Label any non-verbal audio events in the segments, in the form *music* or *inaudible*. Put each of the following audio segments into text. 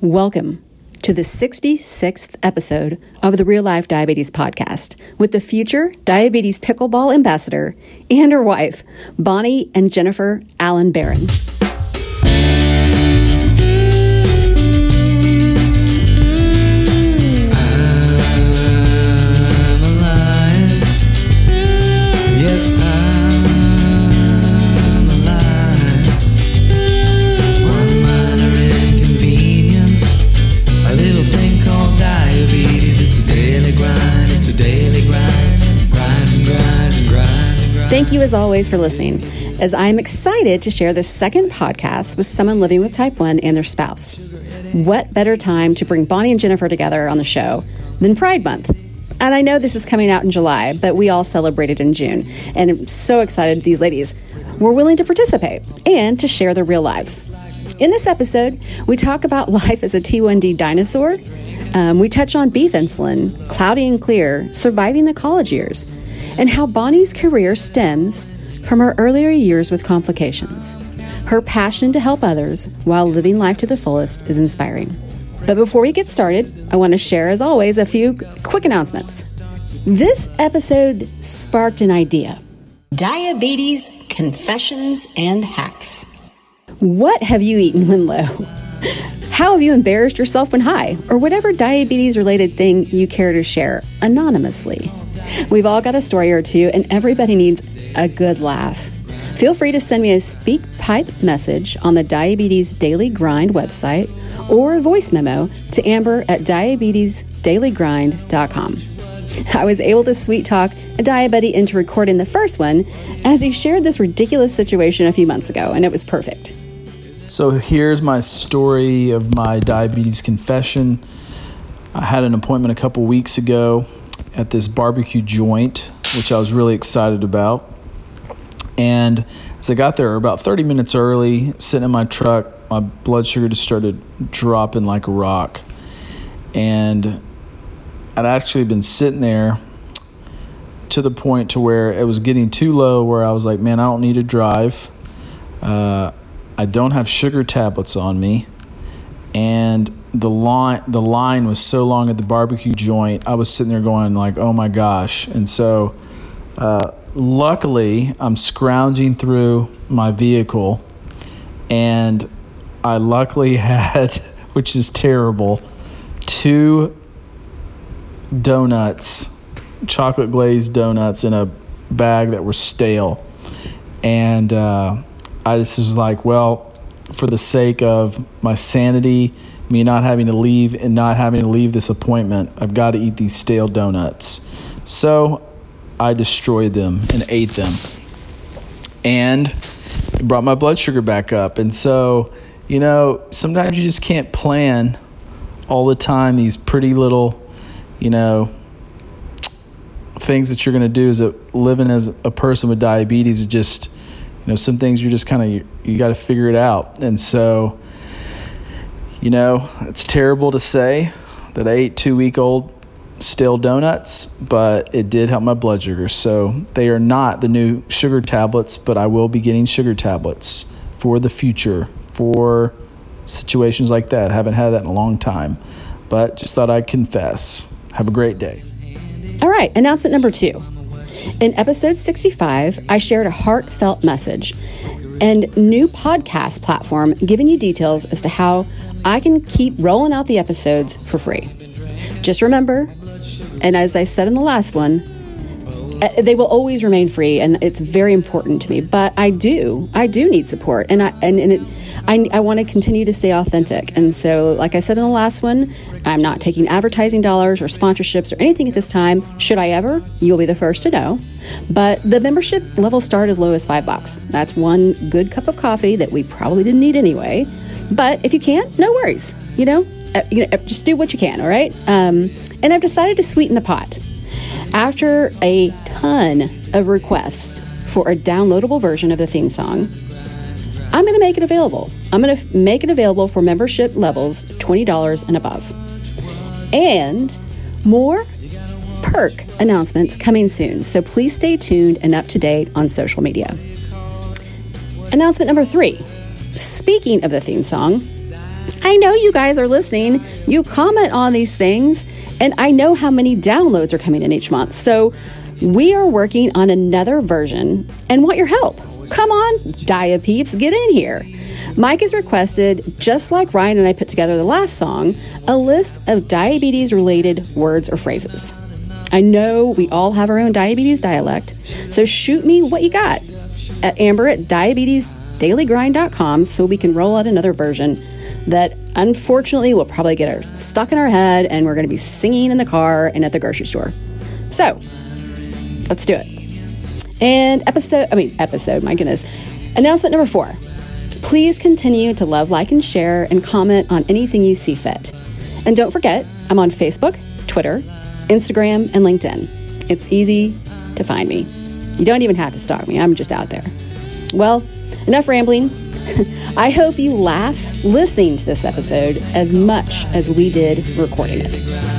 Welcome to the 66th episode of the Real Life Diabetes Podcast with the future diabetes pickleball ambassador and her wife, Bonnie and Jennifer Allen Barron. Thank you, as always, for listening, as I'm excited to share this second podcast with someone living with type 1 and their spouse. What better time to bring Bonnie and Jennifer together on the show than Pride Month? And I know this is coming out in July, but we all celebrated in June. And I'm so excited these ladies were willing to participate and to share their real lives. In this episode, we talk about *laughs* life as a T1D dinosaur. Um, we touch on beef insulin, cloudy and clear, surviving the college years, and how Bonnie's career stems from her earlier years with complications. Her passion to help others while living life to the fullest is inspiring. But before we get started, I want to share, as always, a few quick announcements. This episode sparked an idea diabetes, confessions, and hacks. What have you eaten when low? How have you embarrassed yourself when high? Or whatever diabetes related thing you care to share anonymously. We've all got a story or two, and everybody needs a good laugh. Feel free to send me a speak pipe message on the Diabetes Daily Grind website or a voice memo to Amber at diabetesdailygrind.com. I was able to sweet talk a diabetic into recording the first one as he shared this ridiculous situation a few months ago, and it was perfect. So here's my story of my diabetes confession. I had an appointment a couple weeks ago at this barbecue joint, which I was really excited about. And as I got there about 30 minutes early, sitting in my truck, my blood sugar just started dropping like a rock. And I'd actually been sitting there to the point to where it was getting too low where I was like, man, I don't need to drive. Uh, I don't have sugar tablets on me. And the line the line was so long at the barbecue joint. I was sitting there going like, "Oh my gosh." And so uh, luckily, I'm scrounging through my vehicle and I luckily *laughs* had, which is terrible, two donuts, chocolate glazed donuts in a bag that were stale. And uh, I just was like, well, for the sake of my sanity, me not having to leave and not having to leave this appointment, I've got to eat these stale donuts. So I destroyed them and ate them. And brought my blood sugar back up. And so, you know, sometimes you just can't plan all the time these pretty little, you know, things that you're going to do is that living as a person with diabetes is just, you know, some things you're just kind of, you, you got to figure it out. And so, you know, it's terrible to say that I ate two week old stale donuts, but it did help my blood sugar. So they are not the new sugar tablets, but I will be getting sugar tablets for the future for situations like that. haven't had that in a long time, but just thought I'd confess. Have a great day. All right, announcement number two. In episode 65, I shared a heartfelt message and new podcast platform giving you details as to how I can keep rolling out the episodes for free. Just remember, and as I said in the last one, uh, they will always remain free, and it's very important to me. But I do, I do need support, and I and, and it, I, I want to continue to stay authentic. And so, like I said in the last one, I'm not taking advertising dollars or sponsorships or anything at this time. Should I ever, you'll be the first to know. But the membership level start as low as five bucks. That's one good cup of coffee that we probably didn't need anyway. But if you can't, no worries. You know, uh, you know, just do what you can. All right. Um, and I've decided to sweeten the pot. After a ton of requests for a downloadable version of the theme song, I'm going to make it available. I'm going to make it available for membership levels $20 and above. And more perk announcements coming soon. So please stay tuned and up to date on social media. Announcement number three. Speaking of the theme song, I know you guys are listening. You comment on these things, and I know how many downloads are coming in each month. So we are working on another version and want your help. Come on, Dia Peeps, get in here. Mike has requested, just like Ryan and I put together the last song, a list of diabetes related words or phrases. I know we all have our own diabetes dialect, so shoot me what you got at amber at diabetesdailygrind.com so we can roll out another version that unfortunately will probably get our, stuck in our head and we're going to be singing in the car and at the grocery store. So let's do it. And episode, I mean, episode, my goodness. Announcement number four. Please continue to love, like, and share and comment on anything you see fit. And don't forget, I'm on Facebook, Twitter, Instagram, and LinkedIn. It's easy to find me. You don't even have to stalk me, I'm just out there. Well, enough rambling. *laughs* I hope you laugh listening to this episode as much as we did recording it.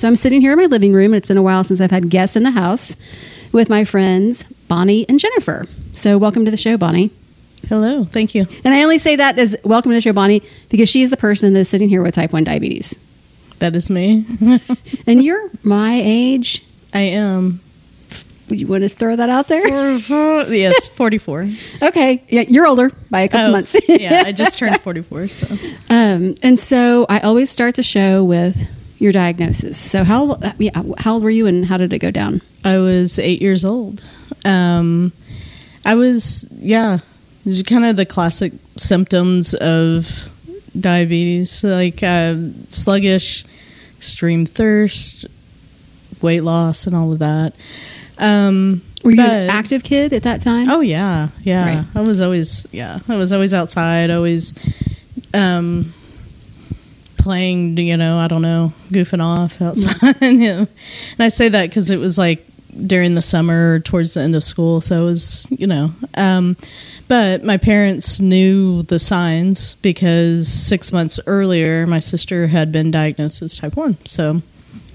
So I'm sitting here in my living room, and it's been a while since I've had guests in the house with my friends Bonnie and Jennifer. So welcome to the show, Bonnie. Hello, thank you. And I only say that as welcome to the show, Bonnie, because she's the person that's sitting here with type 1 diabetes. That is me. *laughs* And you're my age. I am. Would you want to throw that out there? *laughs* yes, 44. Okay. Yeah, you're older by a couple Oh, months. yeah, I just turned *laughs* 44. So um, and so I always start the show with your diagnosis. So how yeah, how old were you and how did it go down? I was eight years old. Um, I was, yeah, kind of the classic symptoms of diabetes, like uh, sluggish, extreme thirst, weight loss, and all of that. Um, Were you but- an active kid at that time? Oh yeah, yeah. Right. I was always yeah. I was always outside, always um playing, you know, I don't know, goofing off outside. And I say that cuz it was like during the summer towards the end of school, so it was, you know, um but my parents knew the signs because 6 months earlier my sister had been diagnosed as type 1. So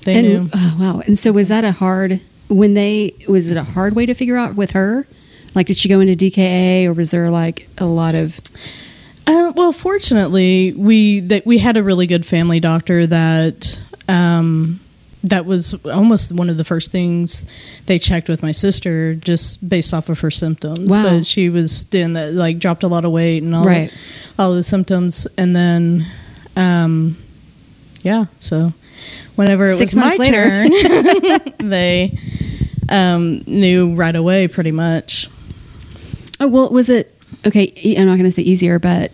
they and knew. oh, wow. And so was that a hard when they was it a hard way to figure out with her? Like did she go into DKA or was there like a lot of Uh, well, fortunately, we that we had a really good family doctor that um, that was almost one of the first things they checked with my sister, just based off of her symptoms. Wow. But she was doing that, like dropped a lot of weight and all Right. all the symptoms, and then, um, yeah. So whenever it Six was my later. turn, *laughs* *laughs* they um, knew right away, pretty much. Oh, well, was it okay? I'm not going to say easier, but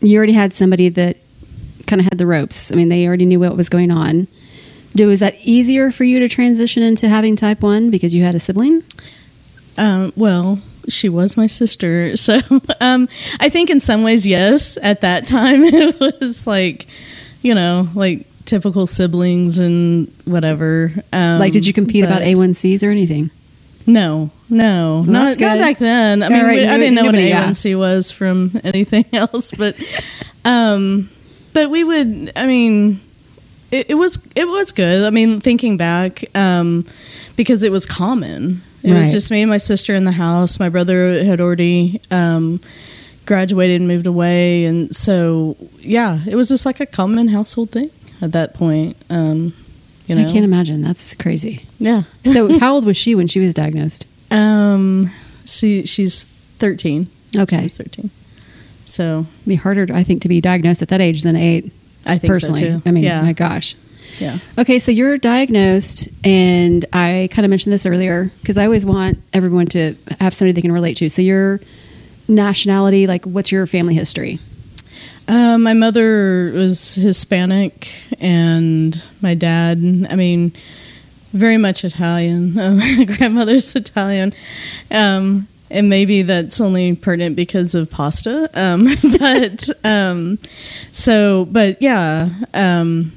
you already had somebody that kind of had the ropes. I mean, they already knew what was going on. Do was that easier for you to transition into having type one because you had a sibling? Um, well, she was my sister, *laughs* so um, I think in some ways, yes. At that time, *laughs* it was like, you know, like typical siblings and whatever. Um, like, did you compete about A1Cs or anything? No, no, not, not back then. I mean, right, we- I didn't know what an nobody- yeah. A1C was from *laughs* anything else, but, um, but we would. I mean, it, it was it was good. I mean, thinking back, um, because it was common. It Right. was just me and my sister in the house. My brother had already um, graduated and moved away, and so yeah, it was just like a common household thing at that point. Um, you know, I can't imagine. That's crazy. yeah. So, *laughs* how old was she when she was diagnosed? Um, she she's thirteen. Okay, She's thirteen. So It'd be harder, I think, to be diagnosed at that age than eight. I think personally, so too. I mean, yeah, my gosh. yeah. Okay, so you're diagnosed, and I kind of mentioned this earlier because I always want everyone to have somebody they can relate to. So your nationality, like, what's your family history? Uh, my mother was Hispanic, and my dad. I mean, very much Italian. *laughs* My grandmother's Italian, um, and maybe that's only pertinent because of pasta. Um, *laughs* but um, so, but yeah, um,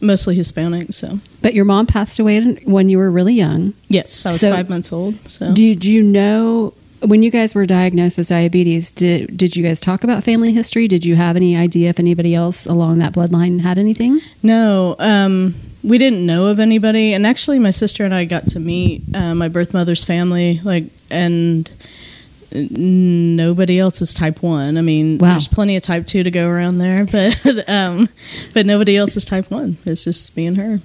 mostly Hispanic. So But your mom passed away when you were really young. yes, I was So- five months old. So Did you know when you guys were diagnosed with diabetes? Did did you guys talk about family history? Did you have any idea if anybody else along that bloodline had anything? No, um, we didn't know of anybody, and actually, my sister and I got to meet uh, my birth mother's family, like, and nobody else is type one. I mean, Wow. there's plenty of type two to go around there, *laughs* but um, but nobody else is type one. It's just me and her.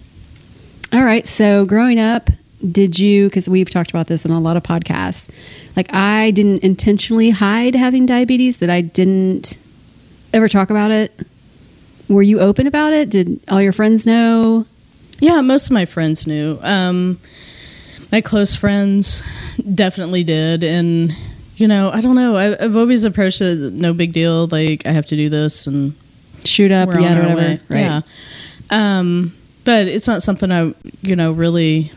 All right. So growing up, did you, because we've talked about this in a lot of podcasts, like I didn't intentionally hide having diabetes, but I didn't ever talk about it. Were you open about it? Did all your friends know? Yeah, most of my friends knew. Um, my close friends definitely did, and you know, I don't know. I, I've always approached it no big deal. Like I have to do this, and Shoot up, yeah, whatever. way. Right. Yeah. Um, but it's not something I, you know, really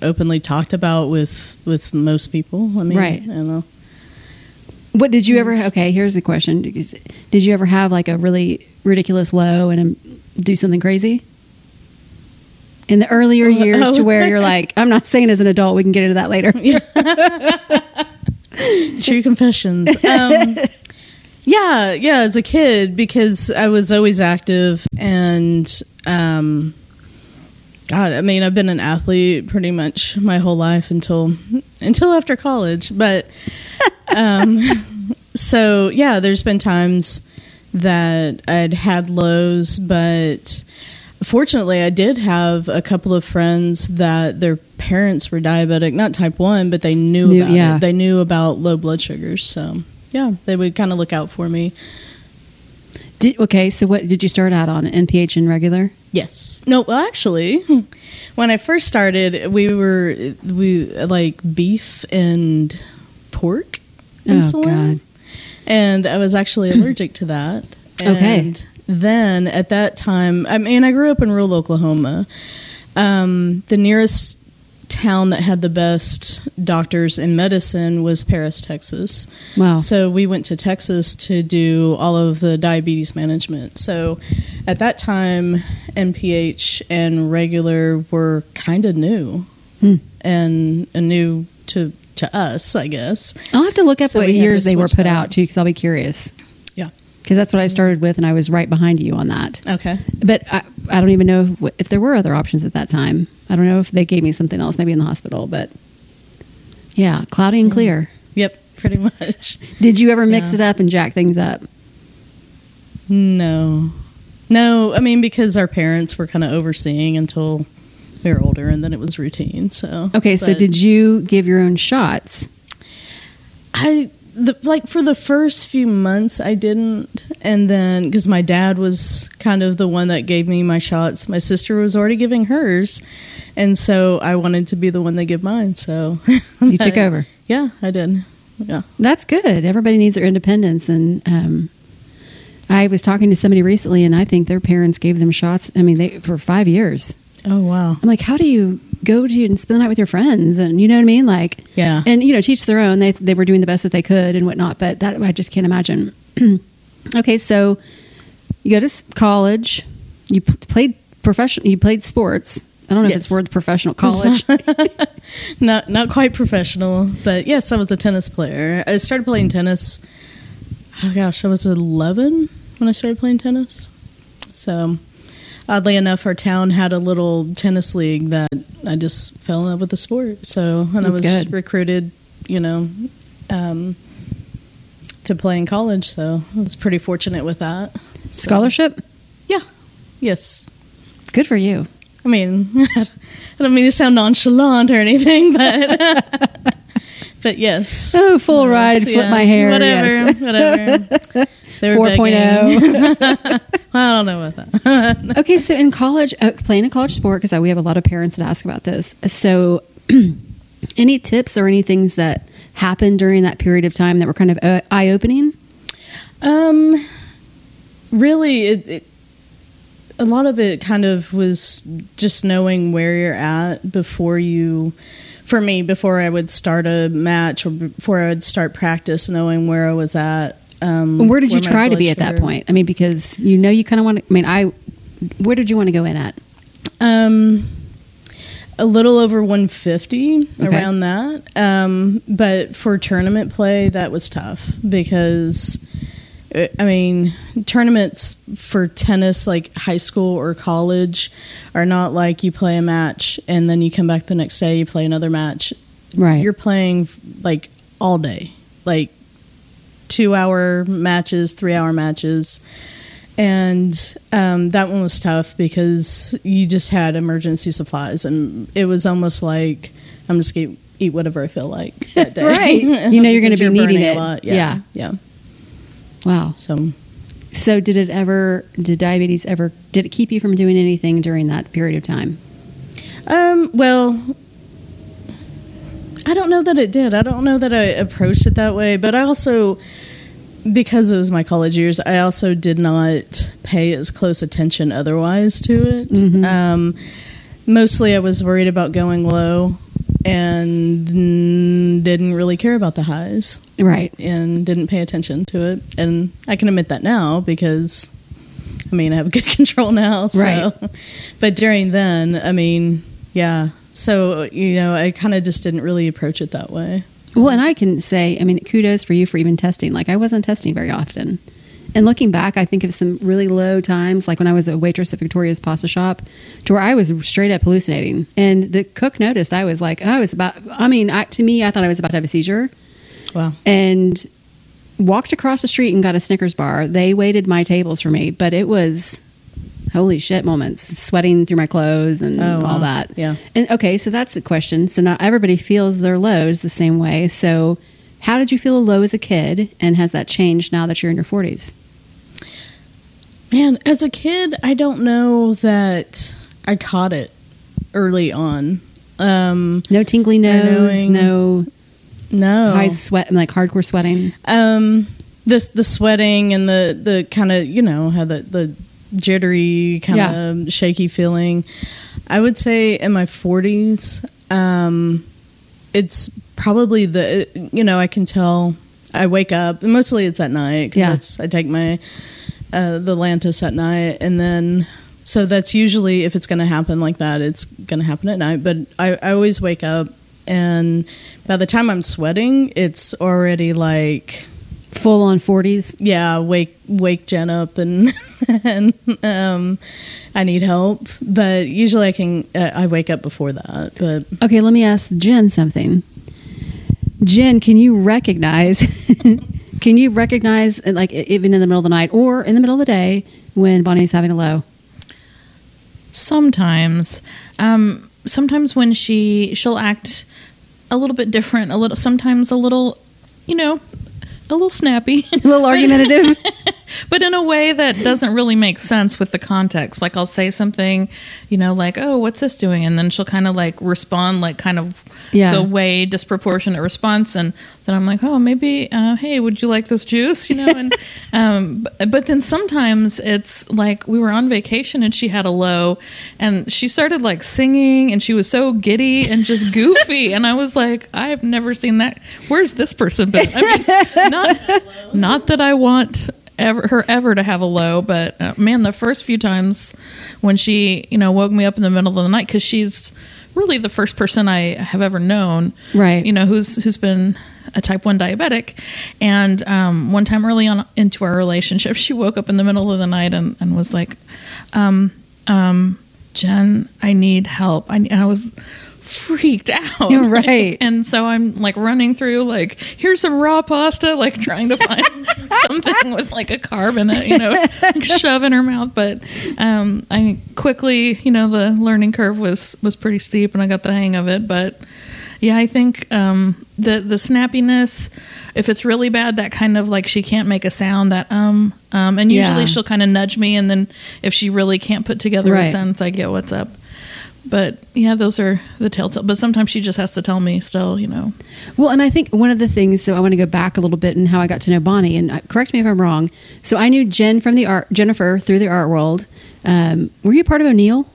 openly talked about with with most people. I mean, Right. I don't know. What did you ever? Okay, here's the question: Did you ever have like a really ridiculous low and um, do something crazy in the earlier years Oh. to where you're *laughs* like, I'm not saying as an adult. We can get into that later. *laughs* True confessions. Um, yeah, yeah. As a kid, because I was always active, and um, God, I mean, I've been an athlete pretty much my whole life until until after college. But um, *laughs* so yeah, there's been times that I'd had lows, but fortunately, I did have a couple of friends that their parents were diabetic, not type one, but they knew, Knew- about yeah. it. They knew about low blood sugars, so yeah, they would kind of look out for me. Did, okay, so what did you start out on? NPH and regular? Yes. No, well, actually, *laughs* when I first started, we were we like beef and pork Oh, insulin, God. and I was actually allergic to that. Okay. Then at that time, I mean, I grew up in rural Oklahoma. Um, the nearest town that had the best doctors in medicine was Paris, Texas. Wow. So we went to Texas to do all of the diabetes management. So at that time, NPH and regular were kind of new Hmm. and, new to to us, I guess. I'll have to look up So what we had to years they were put that out too, because I'll be curious. Because that's what I started with, and I was right behind you on that. Okay. But I, I don't even know if, if there were other options at that time. I don't know if they gave me something else, maybe in the hospital. But yeah, cloudy and mm. clear. Yep. *laughs* Pretty much. Did you ever mix Yeah. it up and jack things up? No. No, I mean because our parents were kind of overseeing until we were older, and then it was routine. So Okay, so did you give your own shots? I the, like for the first few months I didn't, and then because my dad was kind of the one that gave me my shots, my sister was already giving hers, and so I wanted to be the one that give mine. So You *laughs* took over. Yeah, I did. Yeah. That's good. Everybody needs their independence, and um, I was talking to somebody recently, and I think their parents gave them shots. I mean, they for five years. Oh wow. I'm like, how do you go to and spend the night with your friends? And you know what I mean? Like, Yeah. and you know, teach their own. They they were doing the best that they could and whatnot. But that I just can't imagine. *clears throat* okay, so you go to college. You p- played professional. You played sports. I don't know if it's word professional *laughs* college. *laughs* not not quite professional, but yes, I was a tennis player. I started playing tennis. Oh gosh, I was 11 when I started playing tennis. So, oddly enough, our town had a little tennis league that I just fell in love with the sport. So, and I was good. recruited, you know, um, to play in college. So, I was pretty fortunate with that. So- Scholarship. Yeah. Yes. Good for you. I mean, *laughs* I don't mean to sound nonchalant or anything, but *laughs* but yes. Oh, full Yes, ride, flip yeah. my hair. Whatever, yes. *laughs* whatever. They were 4.0. I don't know about that. *laughs* okay, so in college, uh, playing a college sport, because we have a lot of parents that ask about this. So, *clears throat* any tips or any things that happened during that period of time that were kind of uh, eye opening? Um, really, it, it, a lot of it kind of was just knowing where you're at before you. For me, before I would start a match or before I would start practice, knowing where I was at. Um, Where did you my try to be at that point? I mean, because you know you kind of want to. I mean, I. Where did you want to go in at? Um, a little over 150 Okay. around that. Um, but for tournament play, that was tough because Uh, I mean, tournaments for tennis, like high school or college, are not like you play a match and then you come back the next day, you play another match. Right. You're playing like all day, like two hour matches, three hour matches. And um, that one was tough because you just had emergency supplies, and it was almost like I'm just gonna eat whatever I feel like *laughs* that day. Right. You know you're gonna *laughs* be needing it. A lot. Yeah. Yeah, yeah. wow. So So did it ever? Did diabetes ever? Did it keep you from doing anything during that period of time? Um, well, I don't know that it did. I don't know that I approached it that way, but I also, because it was my college years, I also did not pay as close attention otherwise to it. Um, mostly I was worried about going low and didn't really care about the highs Right. and didn't pay attention to it. And I can admit that now because, I mean, I have *laughs* good control now. So. Right. *laughs* But during then, I mean, yeah. So, you know, I kind of just didn't really approach it that way. Well, and I can say, I mean, kudos for you for even testing. Like I wasn't testing very often. And looking back, I think of some really low times, like when I was a waitress at Victoria's Pasta Shop, to where I was straight up hallucinating. And the cook noticed I was like, I was about, I mean, I, to me, I thought I was about to have a seizure. Wow. and walked across the street and got a Snickers bar. They waited my tables for me, but it was holy shit moments, sweating through my clothes and Oh, wow. all that. Yeah. And okay, so that's the question. So not everybody feels their lows the same way. So how did you feel a low as a kid and has that changed now that you're in your 40s? Man, as a kid, I don't know that I caught it early on. Um, No tingly nose, knowing- no no. high sweat, like hardcore sweating. Um, this the sweating and the the kind of you know how the the jittery kind of shaky feeling. I would say in my forties, um, it's probably the you know I can tell I wake up mostly it's at night because Yeah. I take my uh, the Lantus at night and then. So that's usually if it's going to happen like that, it's going to happen at night. But I, I always wake up, and by the time I'm sweating, it's already like Full on 40s. yeah, wake wake Jen up and *laughs* and um, I need help. But usually I can uh, I wake up before that. But Okay, let me ask Jen something. Jen, can you recognize? *laughs* can you recognize, uh, like, even in the middle of the night or in the middle of the day when Bonnie's having a low? Sometimes, um, sometimes when she she'll act a little bit different, a little sometimes a little, you know, a little snappy, A little *laughs* argumentative. *laughs* but in a way that doesn't really make sense with the context. Like I'll say something, you know, like, "Oh, what's this doing?" and then she'll kind of like respond like kind of Yeah. a way disproportionate response and then I'm like, "Oh, maybe uh, hey, would you like this juice?" you know, and *laughs* um but, but then sometimes it's like we were on vacation and she had a low and she started like singing and she was so giddy and just goofy *laughs* and I was like, "I've never seen that. Where's this person been?" I mean, *laughs* not not that I want ever her ever to have a low but uh, man the first few times when she you know woke me up in the middle of the night because she's really the first person i have ever known Right. you know who's who's been a type 1 diabetic and um, one time early on into our relationship *laughs* she woke up in the middle of the night and, and was like um, um, jen i need help I, and i was freaked out You're right. *laughs* and so i'm like running through like here's some raw pasta like trying to find *laughs* something with like a carb in it you know like shove in her mouth but um i quickly you know the learning curve was was pretty steep and i got the hang of it but yeah i think um the the snappiness if it's really bad that kind of like she can't make a sound that um um and usually Yeah. she'll kind of nudge me and then if she really can't put together Right. a sentence i get what's up but yeah those are the telltale but sometimes she just has to tell me still you know Well, and I think one of the things, so I want to go back a little bit and how I got to know Bonnie, and uh, correct me if I'm wrong. So I knew Jen from the art, Jennifer through the art world. Um, were you part of O'Neill?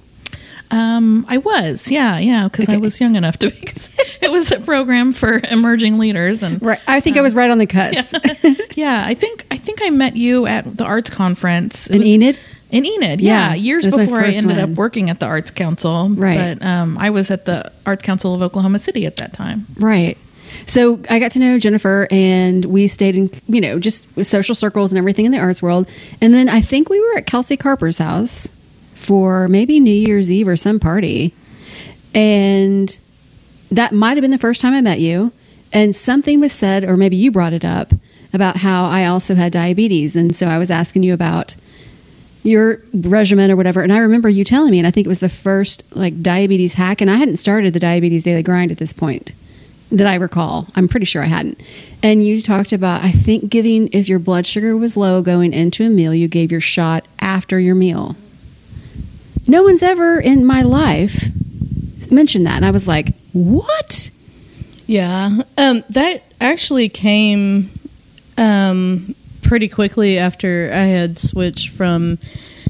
Um, I was, yeah, yeah, because I was young enough to be. *laughs* it was a program for emerging leaders, and Right. I think I was right on the cusp. *laughs* yeah, I think I think I met you at the arts conference It In was- Enid? In Enid, Yeah, yeah, years that was my before I ended one. up working at the Arts Council, Right. But um, I was at the Arts Council of Oklahoma City at that time. Right. So I got to know Jennifer, and we stayed in, you know, just social circles and everything in the arts world. And then I think we were at Kelsey Carper's house for maybe New Year's Eve or some party, and that might have been the first time I met you. And something was said, or maybe you brought it up about how I also had diabetes, and so I was asking you about your regimen or whatever. And I remember you telling me, and I think it was the first like diabetes hack, and I hadn't started the diabetes daily grind at this point that I recall. I'm pretty sure I hadn't. And you talked about, I think, giving if your blood sugar was low going into a meal, you gave your shot after your meal. No one's ever in my life mentioned that. And I was like, what? Yeah, um, that actually came um, pretty quickly after I had switched from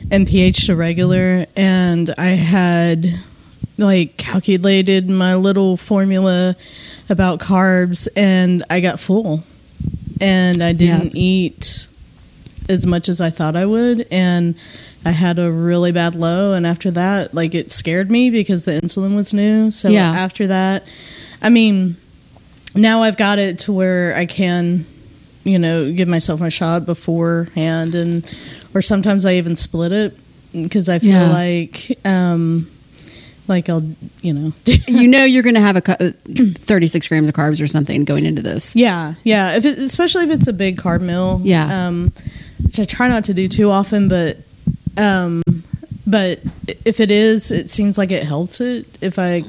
NPH to regular, and I had like calculated my little formula about carbs, and I got full, and I didn't eat as much as I thought I would, and I had a really bad low, and after that, like it scared me because the insulin was new. So Yeah. after that, I mean, now I've got it to where I can, you know, give myself my shot beforehand, and or sometimes I even split it because I feel Yeah. like, um, like I'll, you know, *laughs* you know you're going to have a uh, *clears throat* 36 grams of carbs or something going into this. Yeah, yeah. If it, especially if it's a big carb meal. Yeah. Um, which I try not to do too often, but um, but if it is, it seems like it helps it if I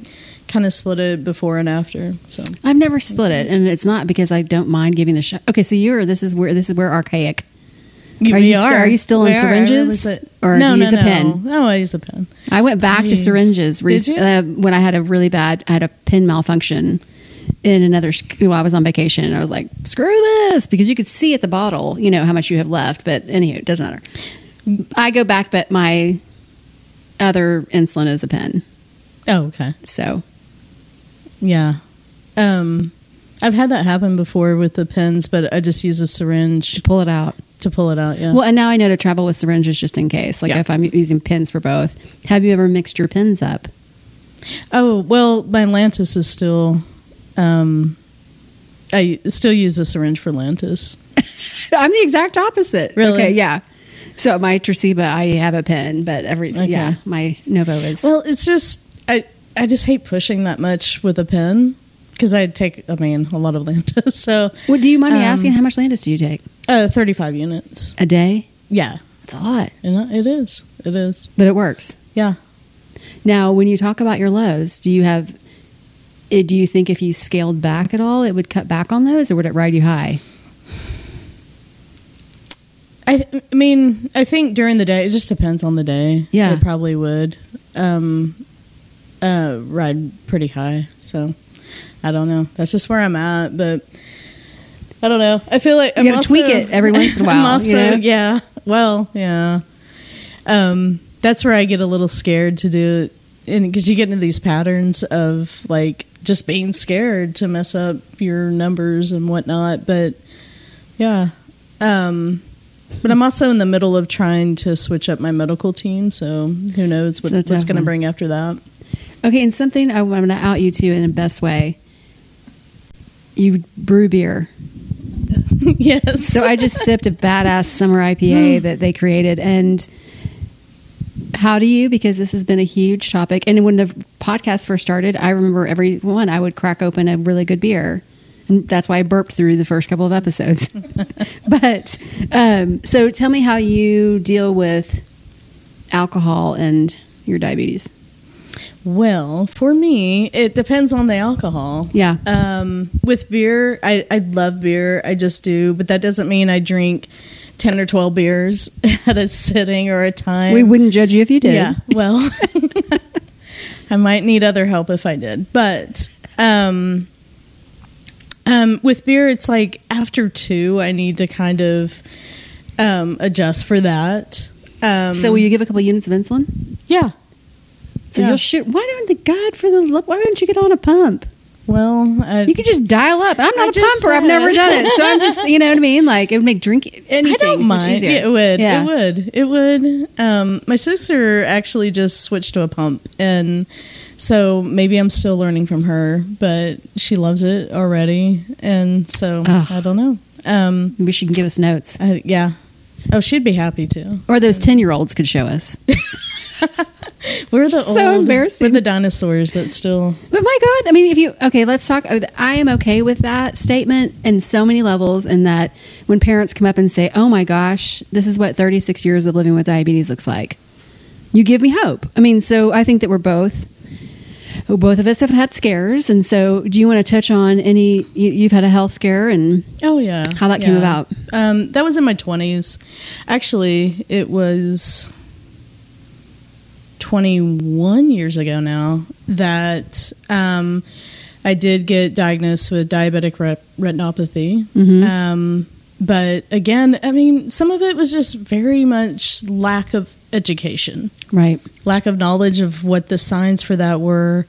kind of split it before and after. So I've never split it, and it's not because I don't mind giving the shot. Okay, so you're this is where this is where archaic. Are We you st- are you still We are. syringes? Really Or no, do you use no, a pen? No, no, I use a pen. I went back to syringes you? Uh, when I had a really bad, I had a pin malfunction in another school. I was on vacation and I was like, screw this, because you could see at the bottle, you know, how much you have left. But anywho, it doesn't matter. I go back, but my other insulin is a pen. Oh, okay. So Yeah. Um, I've had that happen before with the pens, but I just use a syringe to pull it out. to pull it out. Yeah. Well, and now I know to travel with syringes just in case, like Yeah. if I'm using pins for both. Have you ever mixed your pins up? Oh well, my Lantus is still. Um, I still use a syringe for Lantus. *laughs* I'm the exact opposite. Really? Okay, yeah. So my Tresiba, I have a pen, but every Okay. yeah, my Novo is. Well, it's just I I just hate pushing that much with a pen because I take I mean a lot of Lantus. *laughs* So Well, do you mind me um, asking how much Lantus do you take uh, thirty five units. a day? Yeah, It's a lot, and it is. It is. but it works. Yeah. Now, when you talk about your lows, do you have? eh, Do you think if you scaled back at all, it would cut back on those, or would it ride you high? I, I mean, I think during the day, it just depends on the day. Yeah. It probably would um, uh, ride pretty high. So I don't know. That's just where I'm at. But I don't know. I feel like You I'm gotta also- tweak it every once in a *laughs* I'm while, also, you know? yeah. Well, yeah. Um, that's where I get a little scared to do it. Because you get into these patterns of like just being scared to mess up your numbers and whatnot. But yeah. Um, but I'm also in the middle of trying to switch up my medical team, so who knows what, what's going to bring after that. Okay, and something I, I'm going to out you to in the best way. You brew beer. *laughs* yes. So I just sipped a badass summer IPA *laughs* that they created. And how do you? Because this has been a huge topic. And when the podcast first started, I remember every one I would crack open a really good beer. And that's why I burped through the first couple of episodes. *laughs* but um, so tell me how you deal with alcohol and your diabetes. Well, for me, it depends on the alcohol. Yeah. Um, with beer, I, I love beer. I just do, but that doesn't mean I drink ten or twelve beers *laughs* at a sitting or a time. we wouldn't judge you if you did. Yeah. Well, *laughs* I might need other help if I did, but um, um, with beer, it's like after two, I need to kind of um, adjust for that. Um, So will you give a couple units of insulin? yeah. So Yeah. you'll shoot. Why don't the God for the love? Why don't you get on a pump? Well, I, You could just dial up. I'm not I a pumper. I've never done it. So I'm just, you know what I mean? Like it would make drinking anything I don't mind. Yeah, it would. Yeah. It would. It would. Um, my sister actually just switched to a pump, and So maybe I'm still learning from her, but she loves it already, and so Ugh. I don't know. Um, Maybe she can give us notes. Yeah. Oh, she'd be happy to. Or those 10 year olds could show us. *laughs* *laughs* We're the So old, embarrassing. We're the dinosaurs that still. But my God, I mean, if you, okay, let's talk. I am okay with that statement in so many levels, and that when parents come up and say, oh my gosh, this is what 36 years of living with diabetes looks like, you give me hope. I mean, so I think that we're both, both of us have had scares. And so do you want to touch on any, you, you've had a health scare and Oh yeah, How that came about. Um, that was in my twenties. Actually, it was twenty-one years ago now that um, I did get diagnosed with diabetic ret- retinopathy. Mm-hmm. Um, but again, I mean, some of it was just very much lack of education, right. lack of knowledge of what the signs for that were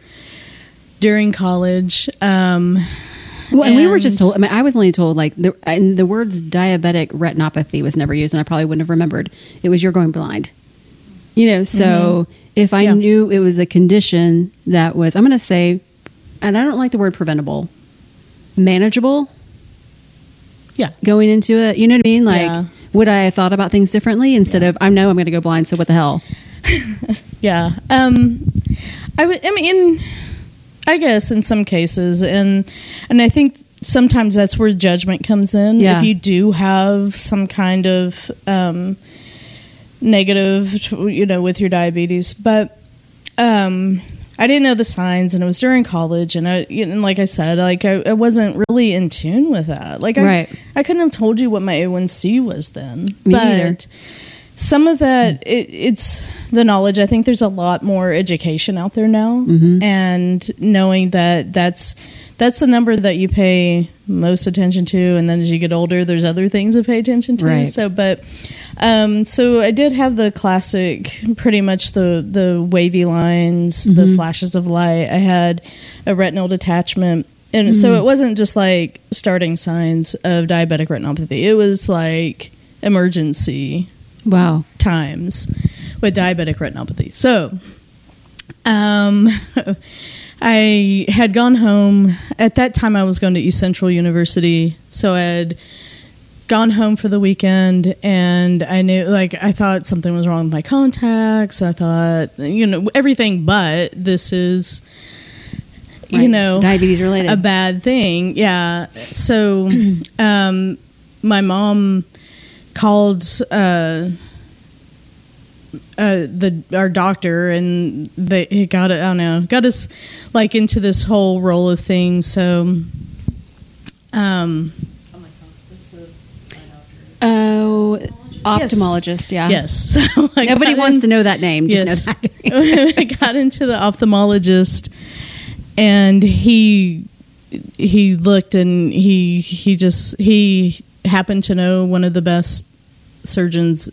during college. Um, Well, and, we were just told. I mean, I was only told like the and the words diabetic retinopathy was never used, and I probably wouldn't have remembered. It was you're going blind. You know, so if I Mm-hmm. Yeah. knew it was a condition that was, I'm going to say, and I don't like the word preventable, manageable yeah. going into it. You know what I mean? Like, Yeah. would I have thought about things differently instead of I know I'm going to go blind, so what the hell? *laughs* Yeah. Um I would I mean I guess in some cases and and I think sometimes that's where judgment comes in. Yeah. If you do have some kind of um negative you know with your diabetes, but um I didn't know the signs and it was during college and I you know, like I said like I, I wasn't really in tune with that. Like I Right. I couldn't have told you what my A1C was then. Me but either. some of that it, it's the knowledge i think there's a lot more education out there now Mm-hmm. and knowing that that's that's the number that you pay most attention to and then as you get older there's other things to pay attention to Right. so but um so i did have the classic pretty much the the wavy lines Mm-hmm. the flashes of light i had a retinal detachment and Mm-hmm. so it wasn't just like starting signs of diabetic retinopathy it was like emergency Wow. times with diabetic retinopathy. So, um, *laughs* I had gone home. At that time, I was going to East Central University. So I had gone home for the weekend and I knew, like, I thought something was wrong with my contacts. I thought, you know, everything but this is, you know, diabetes related. a bad thing. Yeah. So, *clears throat* um, my mom called uh, uh, the our doctor, and they he got it. I don't know, got us like into this whole roll of things. So, um, oh, ophthalmologist. Yeah. yes. *laughs* So Nobody wants in- to know that name. Just yes. know that. *laughs* I got into the ophthalmologist, and he he looked and he he just he happened to know one of the best surgeons,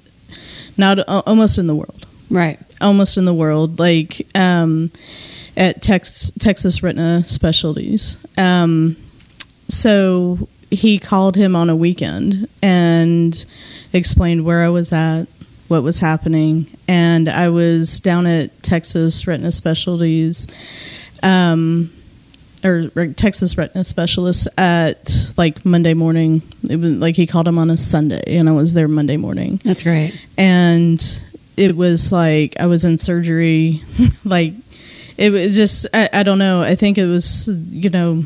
not uh, almost in the world, right. almost in the world, like um, at Tex, Texas Retina Specialties. Um, so he called him on a weekend and explained where I was at, what was happening, and I was down at Texas Retina Specialties, um, or, or Texas Retina Specialists at like Monday morning. It was like he called him on a Sunday, and I was there Monday morning That's great. and it was like I was in surgery. *laughs* like it was just I, I don't know. I think it was you know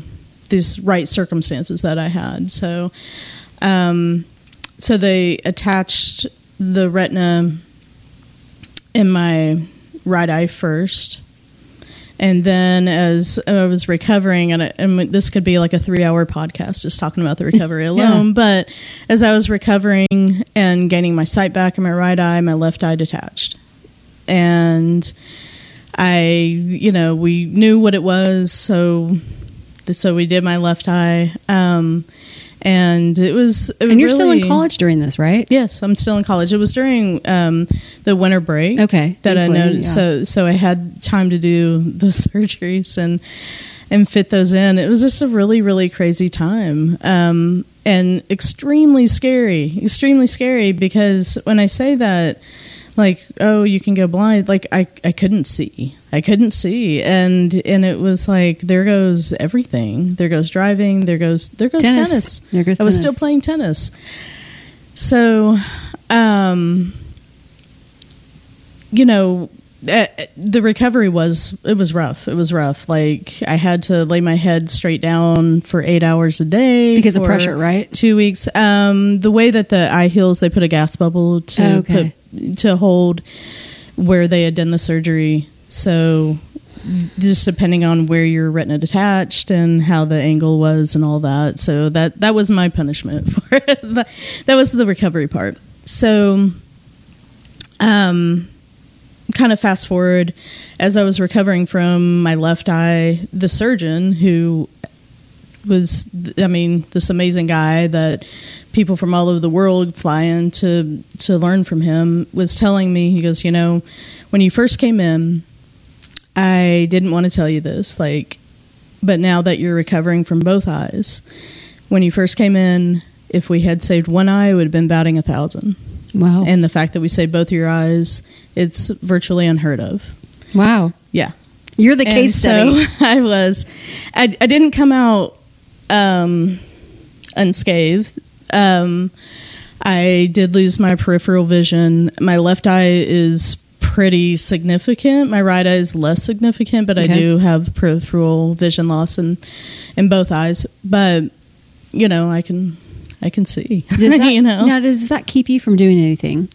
these right circumstances that I had. So um so they attached the retina in my right eye first. And then, as I was recovering, and, I, and this could be like a three-hour podcast just talking about the recovery *laughs* alone. But as I was recovering and gaining my sight back in my right eye, my left eye detached, and I, you know, we knew what it was, so so we did my left eye, um, and it was. It And you're still in college during this, right? Yes, I'm still in college. It was during um, the winter break. Okay, That I noticed. yeah. So so I had time to do the *laughs* surgeries and and fit those in. It was just a really really crazy time. Um, and extremely scary, extremely scary because when I say that, like oh you can go blind. Like i i couldn't see. I couldn't see. And and it was like there goes everything. There goes driving. There goes there goes Tennis. tennis, There goes i was still playing tennis. So um you know uh, the recovery was it was rough. It was rough. Like i had to lay my head straight down for eight hours a day Because of pressure, right? two weeks. Um the way that the eye heals they put a gas bubble to Okay. put, to hold where they had done the surgery. So just depending on where your retina detached and how the angle was and all that. So that that was my punishment *laughs* for it that, was the recovery part. So um kind of fast forward as I was recovering from my left eye, the surgeon who was, I mean, this amazing guy that people from all over the world fly in to, to learn from him was telling me, he goes, you know, when you first came in, I didn't want to tell you this, like, but now that you're recovering from both eyes, when you first came in, if we had saved one eye, it would have been batting a thousand Wow. and the fact that we saved both your eyes, it's virtually unheard of. wow. Yeah. You're the And case study. so *laughs* I was, I, I didn't come out um, unscathed. Um, I did lose my peripheral vision. My left eye is pretty significant. My right eye is less significant, but I do have peripheral vision loss in in both eyes. But you know, I can I can see. *laughs* That, you know. Now, does that keep you from doing anything?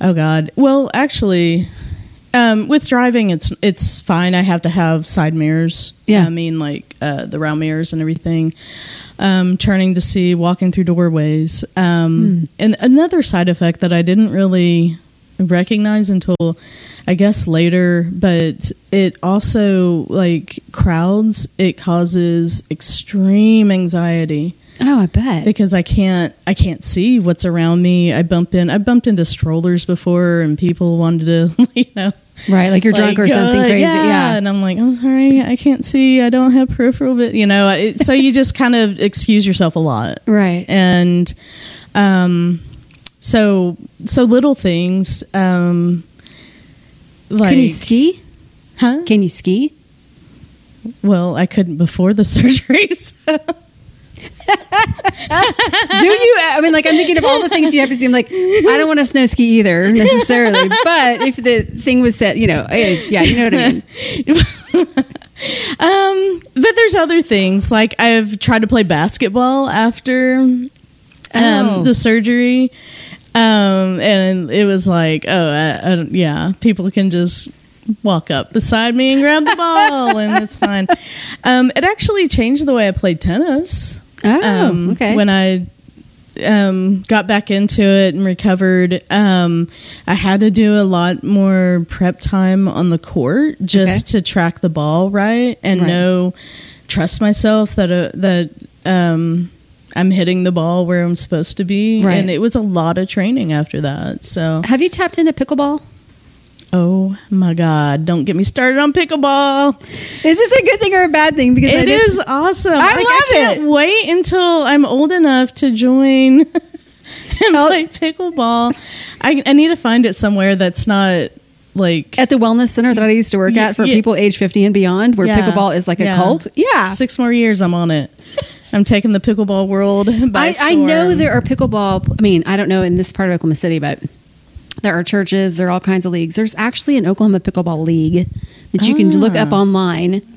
Oh God. Well, actually, um, with driving, it's it's fine. I have to have side mirrors. Yeah. I mean, like uh, the round mirrors and everything. Um, turning to see, walking through doorways. Um, And another side effect that I didn't really recognize until I guess later, but it also like crowds. It causes extreme anxiety Oh, I bet. because I can't I can't see what's around me. I bump in I bumped into strollers before and people wanted to *laughs* you know right, like you're drunk or something uh, crazy. Yeah. and I'm like, I'm sorry, I can't see. I don't have peripheral vision. You know, it, so you just kind of excuse yourself a lot, Right. and um, so so little things. Um, like, Can you ski? Huh? Can you ski? well, I couldn't before the *laughs* surgeries. Do you? I mean, like I'm thinking of all the things you have to see. I'm like, I don't want to snow ski either necessarily, but if the thing was set, you know, yeah, you know what I mean. Um, but there's other things like I've tried to play basketball after um, Oh. the surgery, um, and it was like, oh, I, I yeah, people can just walk up beside me and grab the ball, and it's fine. Um, it actually changed the way I played tennis. Oh, um, okay. When I um, got back into it and recovered, um, I had to do a lot more prep time on the court just to track the ball right and Right. know, trust myself that uh, that um, I'm hitting the ball where I'm supposed to be. Right. And it was a lot of training after that. So, have you tapped into pickleball? Oh my God, don't get me started on pickleball. Is this a good thing or a bad thing? Because It just- is awesome. I Like, love I can't it. wait until I'm old enough to join *laughs* and play pickleball. I, I need to find it somewhere that's not like at the wellness center that I used to work at for yeah. people age 50 and beyond, where Yeah, pickleball is like a yeah. cult. Yeah. six more years. I'm on it. I'm taking the pickleball world by I, I know there are pickleball. I mean, I don't know in this part of Oklahoma City, but there are churches, there are all kinds of leagues. There's actually an Oklahoma Pickleball League that you can look Ah. up online. *laughs*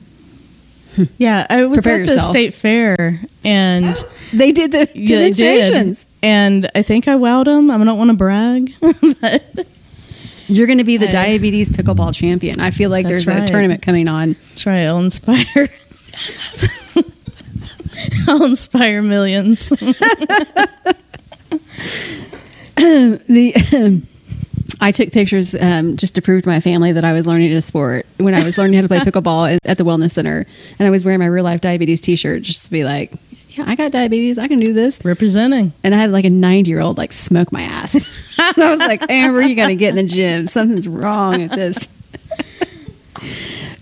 Yeah, I was Prepare at the yourself. state fair and *gasps* They did the yeah, demonstrations. did. And I think I wowed them. I don't want to brag, *laughs* but You're going to be the I- diabetes pickleball champion. I feel like there's a tournament coming on. that's right. I'll inspire. *laughs* I'll inspire millions. The I took pictures um, just to prove to my family that I was learning a sport when I was learning how to play *laughs* pickleball at, at the wellness center, and I was wearing my real life diabetes T-shirt just to be like, "Yeah, I got diabetes. I can do this." Representing. And I had like a 90 year old like smoke my ass. *laughs* and I was like, Amber, you got to get in the gym. Something's wrong with this.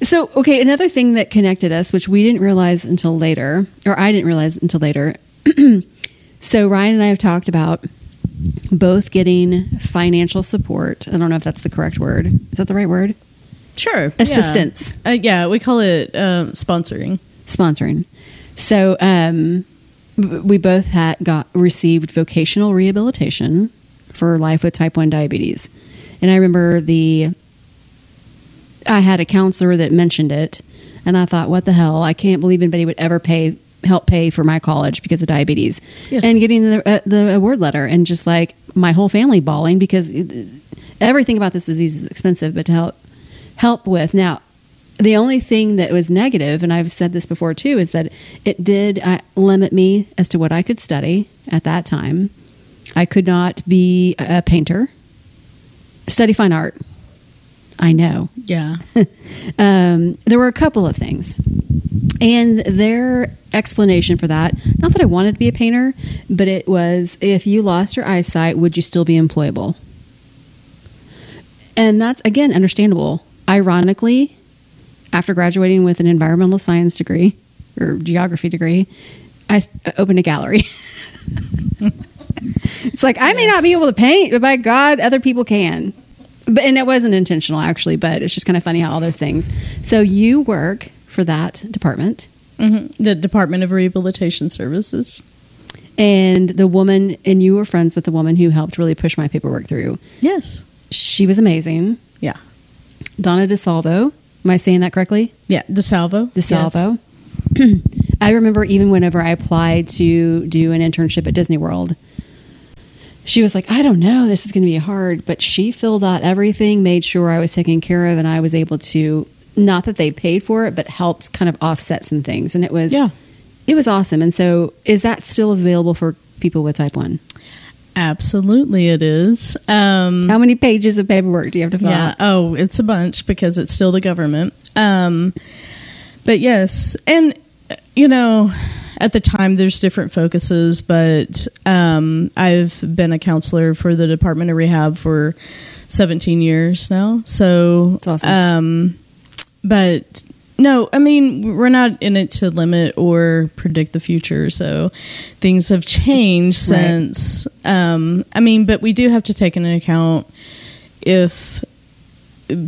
So, okay, another thing that connected us, which we didn't realize until later, or I didn't realize until later. *clears throat* so, Ryan and I have talked about both getting financial support. I don't know if that's the correct word. Is that the right word? Sure. Assistance. Yeah, uh, yeah we call it uh, sponsoring. Sponsoring. So um, we both had got received vocational rehabilitation for life with type one diabetes, and I remember the. I had a counselor that mentioned it, and I thought, "What the hell? I can't believe anybody would ever pay help pay for my college because of diabetes." Yes. And getting the uh, the award letter, and just like my whole family bawling because it, everything about this disease is expensive, but to help help with now. The only thing that was negative, and I've said this before too, is that it did uh, limit me as to what I could study at that time. I could not be a painter, study fine art. I know. Yeah. *laughs* Um, there were a couple of things. And their explanation for that, not that I wanted to be a painter, but it was if you lost your eyesight, would you still be employable? And that's, again, understandable. Ironically, after graduating with an environmental science degree or geography degree, I uh, opened a gallery. *laughs* it's like, I may not be able to paint, but by God, other people can. But, and it wasn't intentional, actually, but it's just kind of funny how all those things. So you work for that department. hmm The Department of Rehabilitation Services. And the woman, and you were friends with the woman who helped really push my paperwork through. Yes. She was amazing. Yeah. Donna DeSalvo. Am I saying that correctly? Yeah. DeSalvo. DeSalvo. *clears throat* I remember even whenever I applied to do an internship at Disney World, she was like, I don't know, this is going to be hard. But she filled out everything, made sure I was taken care of, and I was able to, not that they paid for it, but helped kind of offset some things. And it was, Yeah. it was awesome. And so, is that still available for people with type 1? Absolutely, it is. Um, How many pages of paperwork do you have to fill yeah. out? Oh, it's a bunch because it's still the government. Um, but yes, and you know, at the time there's different focuses, but um, I've been a counselor for the Department of Rehab for 17 years now. So That's awesome. But no, I mean we're not in it to limit or predict the future. So things have changed Right. since. Um, I mean, but we do have to take into account if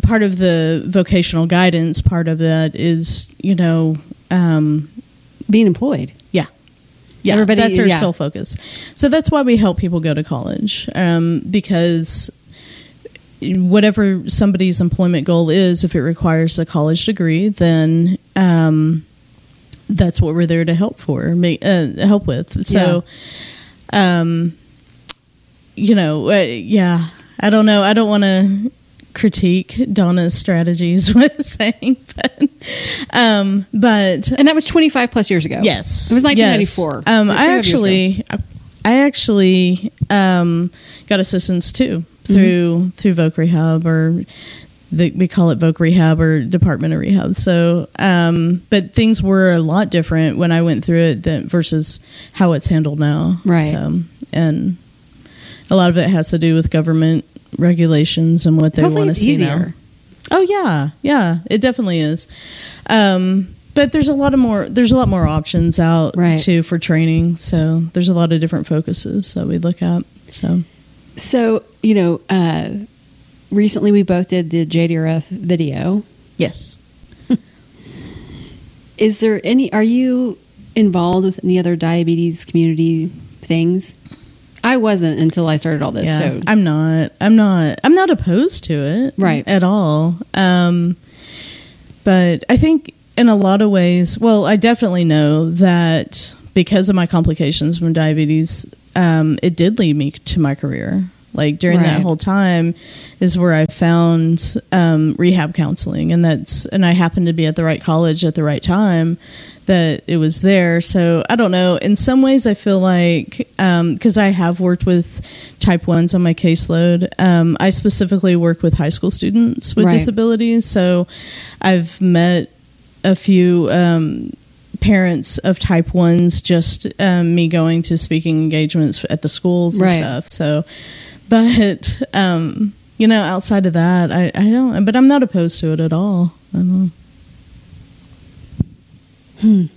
part of the vocational guidance part of that is you know um, Being employed. yeah yeah Everybody- that's our yeah. sole focus so that's why we help people go to college um, because whatever somebody's employment goal is if it requires a college degree then um, that's what we're there to help for ma- uh, help with so um, you know uh, yeah i don't know i don't want to critique donna's strategies *laughs* with saying but um but And that was 25 plus years ago. Yes, It was yes. 1994. Um, I 25 years ago. actually, I actually um, got assistance too through through Voc Rehab or the, we call it Voc Rehab or Department of Rehab. So, um, but things were a lot different when I went through it than versus how it's handled now. Right. So, and a lot of it has to do with government regulations and what they want to see now. Oh yeah, yeah, it definitely is. Um, but there's a lot of more. There's a lot more options out Right. too for training. So there's a lot of different focuses that we look at. So So, you know, uh, recently we both did the JDRF video. yes, *laughs* Is there any, are you involved with any other diabetes community things? I wasn't until I started all this. yeah. So, I'm not. I'm not. I'm not opposed to it. Right. at all. Um, but I think in a lot of ways, well, I definitely know that because of my complications from diabetes, um, it did lead me to my career. Like during that whole time is where I found um, rehab counseling, and that's and I happened to be at the right college at the right time that it was there. So I don't know. In some ways, I feel like because I have worked with type ones on my caseload, um, I specifically work with high school students with Right. disabilities. So I've met a few um, parents of type ones just um, me going to speaking engagements at the schools and Right. stuff. So, but um, you know, outside of that, I, I don't. But I'm not opposed to it at all. I don't know.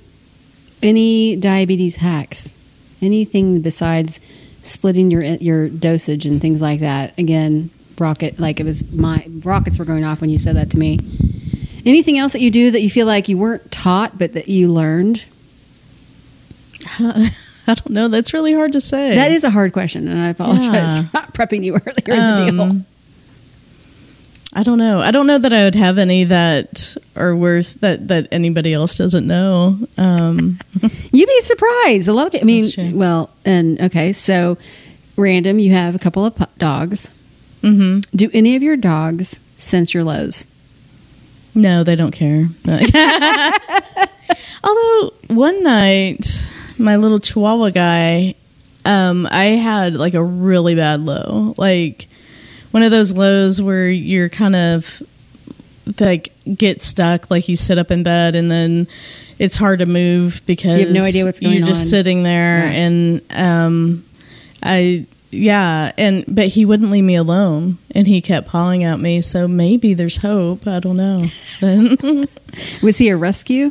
any diabetes hacks? Anything besides splitting your your dosage and things like that. Again, rocket like it was my rockets were going off when you said that to me. Anything else that you do that you feel like you weren't taught but that you learned? *laughs* I don't know. That's really hard to say. That is a hard question, and I apologize Yeah. for not prepping you *laughs* earlier in the deal. Um, I don't know. I don't know that I would have any that are worth that that anybody else doesn't know. Um, *laughs* You'd be surprised. A lot of people. I mean, well, and okay, so random. You have a couple of dogs. mhm. Do any of your dogs sense your lows? No, they don't care. *laughs* Although one night, my little Chihuahua guy, um, I had like a really bad low, like one of those lows where you're kind of like get stuck, like you sit up in bed and then it's hard to move because You have no idea what's going You're just on. sitting there, Right. and um, I yeah, and but he wouldn't leave me alone, and he kept pawing at me. So maybe there's hope. I don't know. *laughs* Was he a rescue?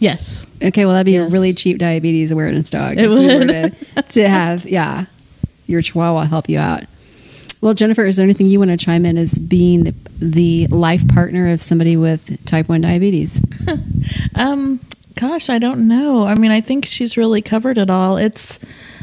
yes, Okay, well that'd be a really cheap diabetes awareness dog. It if you were would. to, *laughs* to have yeah your Chihuahua help you out. Well, Jennifer, is there anything you want to chime in as being the, the life partner of somebody with type one diabetes? *laughs* Um, gosh, I don't know. I mean, I think she's really covered it all. It's,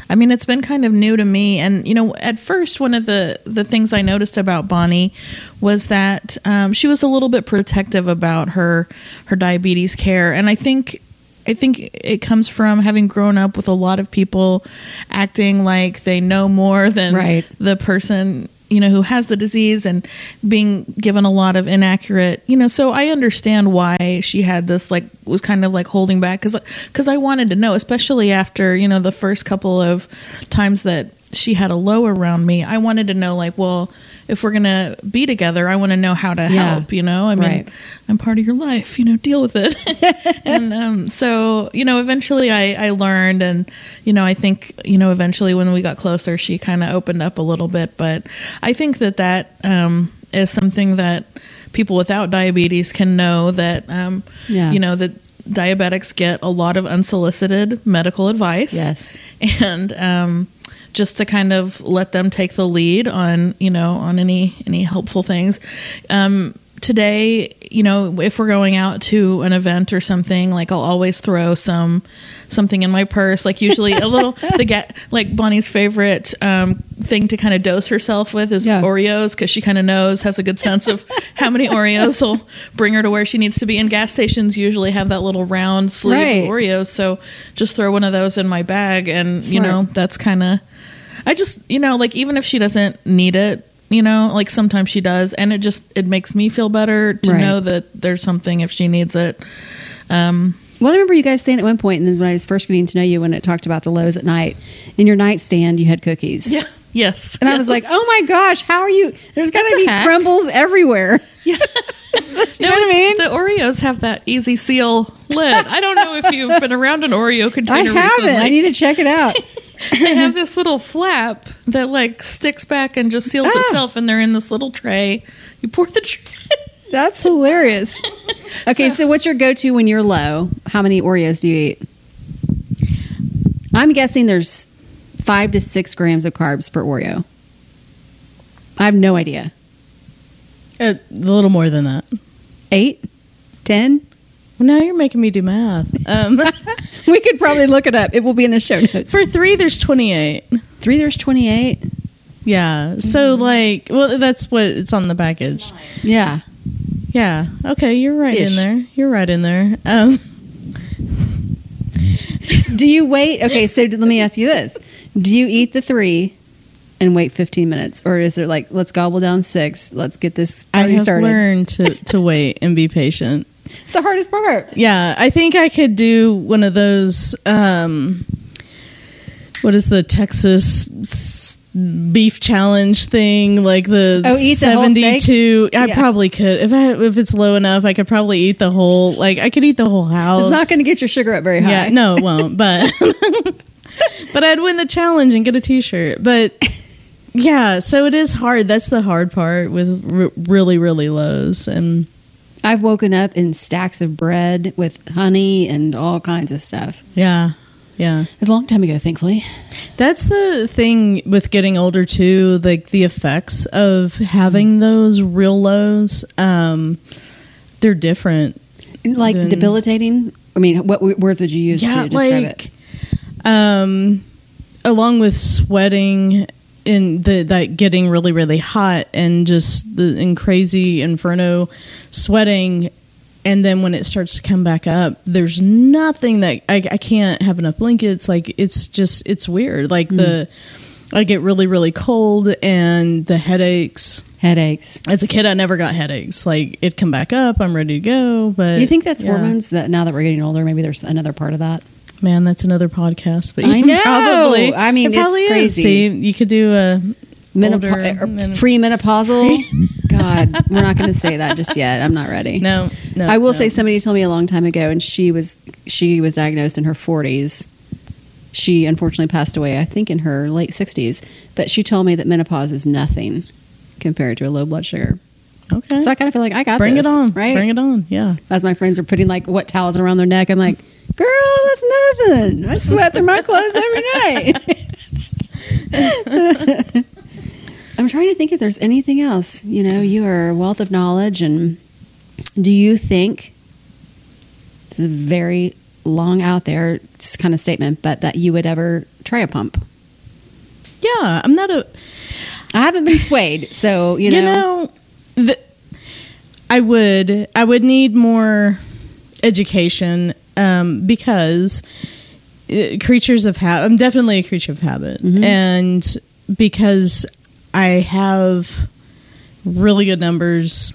I mean, it's been kind of new to me, and you know, at first, one of the the things I noticed about Bonnie was that um, she was a little bit protective about her her diabetes care, and I think. I think it comes from having grown up with a lot of people acting like they know more than Right. the person you know who has the disease and being given a lot of inaccurate you know so i understand why she had this like was kind of like holding back because because i wanted to know especially after you know the first couple of times that she had a low around me i wanted to know like well if we're gonna be together i want to know how to Yeah. help you know i mean Right. i'm part of your life you know deal with it *laughs* and um, so you know eventually I, I learned and you know i think you know eventually when we got closer she kind of opened up a little bit but i think that that um, is something that people without diabetes can know that um, Yeah. you know that diabetics get a lot of unsolicited medical advice Yes. *laughs* and um, just to kind of let them take the lead on you know on any any helpful things um, today you know if we're going out to an event or something like i'll always throw some something in my purse like usually a little *laughs* the get like bonnie's favorite um, thing to kind of dose herself with is Yeah. oreos because she kind of knows has a good sense of how many oreos will bring her to where she needs to be and gas stations usually have that little round sleeve Right. of oreos so just throw one of those in my bag and you know that's kind of i just you know like even if she doesn't need it you know like sometimes she does and it just it makes me feel better to Right. know that there's something if she needs it um Well, I remember you guys saying at one point, and then when I was first getting to know you, when it talked about the lows at night, in your nightstand you had cookies. yeah yes And I was like, oh my gosh, how are you? There's got to be hack. crumbles everywhere. *laughs* yeah *laughs* You know what I mean? the oreos have that easy seal lid i don't know if you've been around an oreo container *laughs* I haven't. recently I need to check it out. They have *laughs* this little flap that like sticks back and just seals Ah. itself and they're in this little tray you pour the tray That's *laughs* hilarious. Okay, so what's your go to when you're low? How many Oreos do you eat? I'm guessing there's five to six grams of carbs per Oreo. I have no idea. a little more than that. Eight? Ten? Well, now you're making me do math. Um, *laughs* We could probably look it up. It will be in the show notes. for three, there's 28. three, there's 28. Yeah. So like, well, that's what it's on the package. Yeah. Yeah. Okay, you're right Ish. in there. You're right in there. Um, *laughs* Do you wait? Okay, so let me ask you this: Do you eat the three and wait 15 minutes, or is there like let's gobble down six, let's get this I have started? learned to to wait and be patient. It's the hardest part. Yeah, I think I could do one of those. Um, what is the Texas beef challenge thing? Like the Oh, eat the whole steak? seventy-two. I Yeah. probably could if I if it's low enough. I could probably eat the whole. Like I could eat the whole house. It's not going to get your sugar up very high. Yeah, no, it *laughs* won't. But *laughs* but I'd win the challenge and get a T-shirt. But yeah, so it is hard. That's the hard part with r- really really lows and. I've woken up in stacks of bread with honey and all kinds of stuff. Yeah. Yeah. It's a long time ago, thankfully. That's the thing with getting older too, like the effects of Mm-hmm. having those real lows. Um, they're different. Like Then- debilitating. I mean, what words would you use to describe it? um, along with sweating and the that getting really really hot and just the and crazy inferno sweating and then when it starts to come back up there's nothing that I, I can't have enough blankets like it's just it's weird like the mm. i get really really cold and the headaches Headaches. as a kid i never got headaches like it come back up i'm ready to go but You think that's yeah. hormones that now that we're getting older, maybe there's another part of that? Man, that's another podcast. But I *laughs* know. Probably, I mean, it it's crazy. See, you could do a Menop- or er, men- premenopausal. *laughs* God, we're not going to say that just yet. I'm not ready. no, no. I will no. say somebody told me a long time ago, and she was she was diagnosed in her 40s. She unfortunately passed away, I think, in her late 60s. But she told me that menopause is nothing compared to a low blood sugar. Okay, So I kind of feel like I got bring this, it on. right? Bring it on. Yeah. As my friends are putting like wet towels around their neck, I'm like, girl, that's nothing. I sweat through my clothes every night. *laughs* I'm trying to think if there's anything else. You know, you are a wealth of knowledge, and do you think this is very long out there kind of statement, but that you would ever try a pump? Yeah, I'm not a. I haven't been swayed, so you know, You know, the, I would. I would need more education um, because uh, creatures of habit. I'm definitely a creature of habit, Mm-hmm. and because I have really good numbers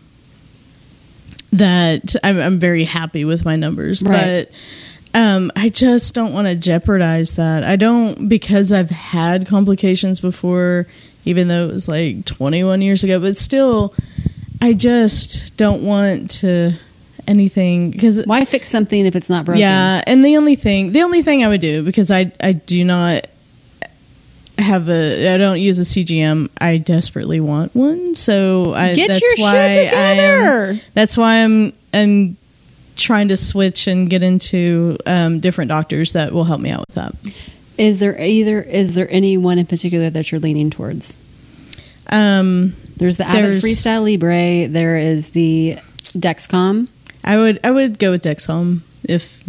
that I'm, I'm very happy with my numbers, Right. but um, I just don't want to jeopardize that. I don't because I've had complications before, even though it was like 21 years ago. But still, I just don't want to anything because why fix something if it's not broken? yeah, and the only thing, the only thing I would do because I I do not have a I don't use a CGM. I desperately want one, so I Get that's your why shit I am, together. that's why I'm I'm trying to switch and get into um, different doctors that will help me out with that. Is there either is there anyone in particular that you're leaning towards? Um, There's the Abbott Freestyle Libre. There is the Dexcom. I would I would go with Dexcom if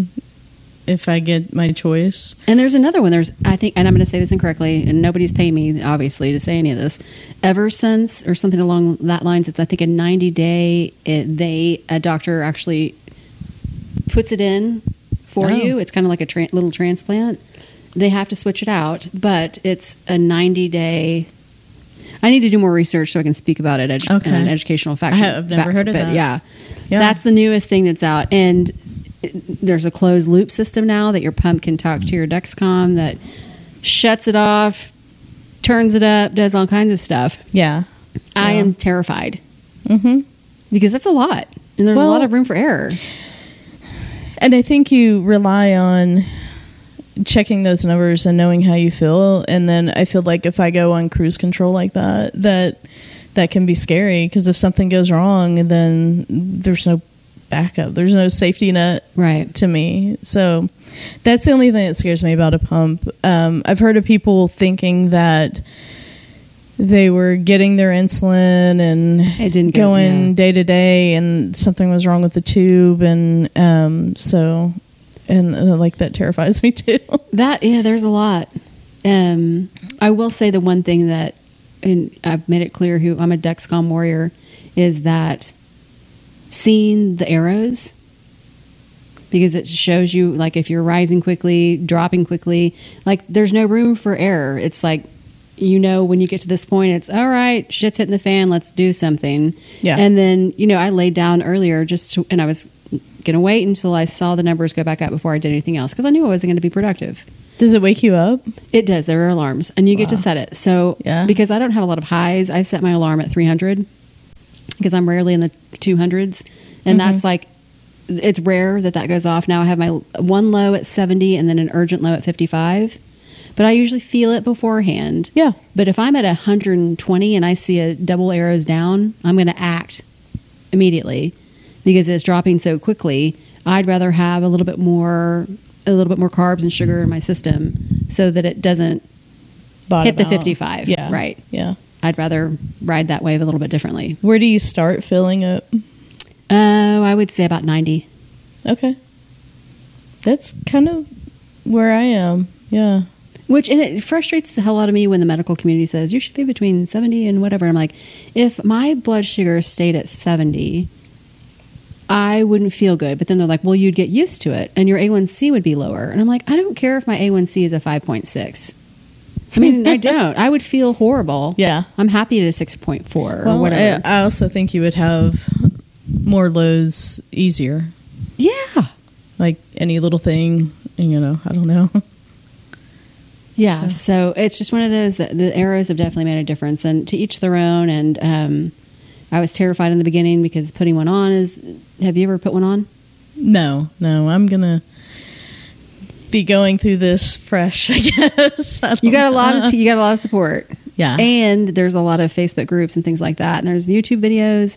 if I get my choice. And there's another one. There's, I think, and I'm going to say this incorrectly, and nobody's paying me, obviously, to say any of this. Eversense, or something along that lines, it's, I think, a 90 day, it, they, a doctor actually puts it in for Oh. you. It's kind of like a tra- little transplant. They have to switch it out, but it's a 90 day. I need to do more research so I can speak about it edu- Okay. in an educational fashion. I have never fact- heard of that. Yeah. Yeah. That's the newest thing that's out. And there's a closed loop system now that your pump can talk to your Dexcom that shuts it off, turns it up, does all kinds of stuff. Yeah. I Yeah. am terrified Mm-hmm. because that's a lot. And there's a lot of room for error. And I think you rely on checking those numbers and knowing how you feel. And then I feel like if I go on cruise control like that, that that can be scary because if something goes wrong, then there's no backup. There's no safety net Right. to me. So that's the only thing that scares me about a pump. Um, I've heard of people thinking that they were getting their insulin and It didn't go- going yeah. day to day, and something was wrong with the tube, and um, so and uh, like that terrifies me *laughs* too. That yeah, there's a lot. Um, I will say the one thing that, and I've made it clear who I'm a Dexcom warrior, is that seeing the arrows because it shows you like if you're rising quickly, dropping quickly, like there's no room for error. It's like you know when you get to this point, it's all right, shit's hitting the fan, let's do something. Yeah. And then you know I laid down earlier just to, and I was gonna wait until I saw the numbers go back up before I did anything else because I knew I wasn't going to be productive. Does it wake you up? It does. There are alarms, and you get to set it. So, Yeah. because I don't have a lot of highs, I set my alarm at 300 because I'm rarely in the 200s, and that's mm-hmm. like it's rare that that goes off. Now I have my one low at 70 and then an urgent low at 55, but I usually feel it beforehand. Yeah. But if I'm at 120 and I see a double arrows down, I'm going to act immediately because it's dropping so quickly. I'd rather have a little bit more a little bit more carbs and sugar in my system so that it doesn't Bottom hit the out. 55. Yeah. Right. Yeah. I'd rather ride that wave a little bit differently. Where do you start filling up? Oh, I would say about 90. Okay. That's kind of where I am. Yeah. Which and it frustrates the hell out of me when the medical community says you should be between 70 and whatever. I'm like, if my blood sugar stayed at 70, I wouldn't feel good. But then they're like, well, you'd get used to it and your A1C would be lower. And I'm like, I don't care if my A1C is a 5.6. I mean, I *laughs* don't. I would feel horrible. Yeah. I'm happy at a 6.4 or Well, whatever. I, I also think you would have more lows easier. yeah. Like any little thing, you know, I don't know. *laughs* Yeah, so it's just one of those that the arrows have definitely made a difference, and to each their own. And um, I was terrified in the beginning because putting one on is. Have you ever put one on? No, no, I'm gonna be going through this fresh. *laughs* I guess I You got a lot of you got a lot of support. Yeah. and there's a lot of Facebook groups and things like that, and there's YouTube videos.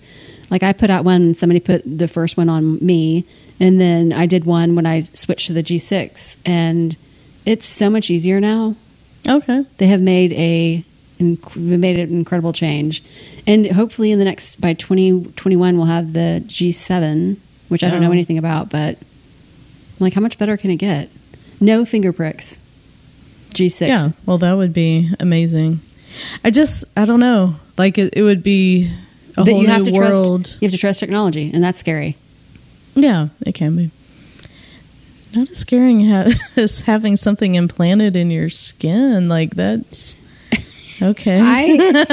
Like I put out one, somebody put the first one on me, and then I did one when I switched to the G6, and it's so much easier now. okay. they have made a inc- made an incredible change and hopefully in the next by 2021 we'll have the g7 which i don't know Oh. anything about but I'm like how much better can it get no finger pricks g6 Yeah, well, that would be amazing. I just, I don't know. Like it, it would be a but whole you have new to world. trust you have to trust technology and that's scary Yeah, it can be. Not as scary *laughs* as having something implanted in your skin. Like that's okay. i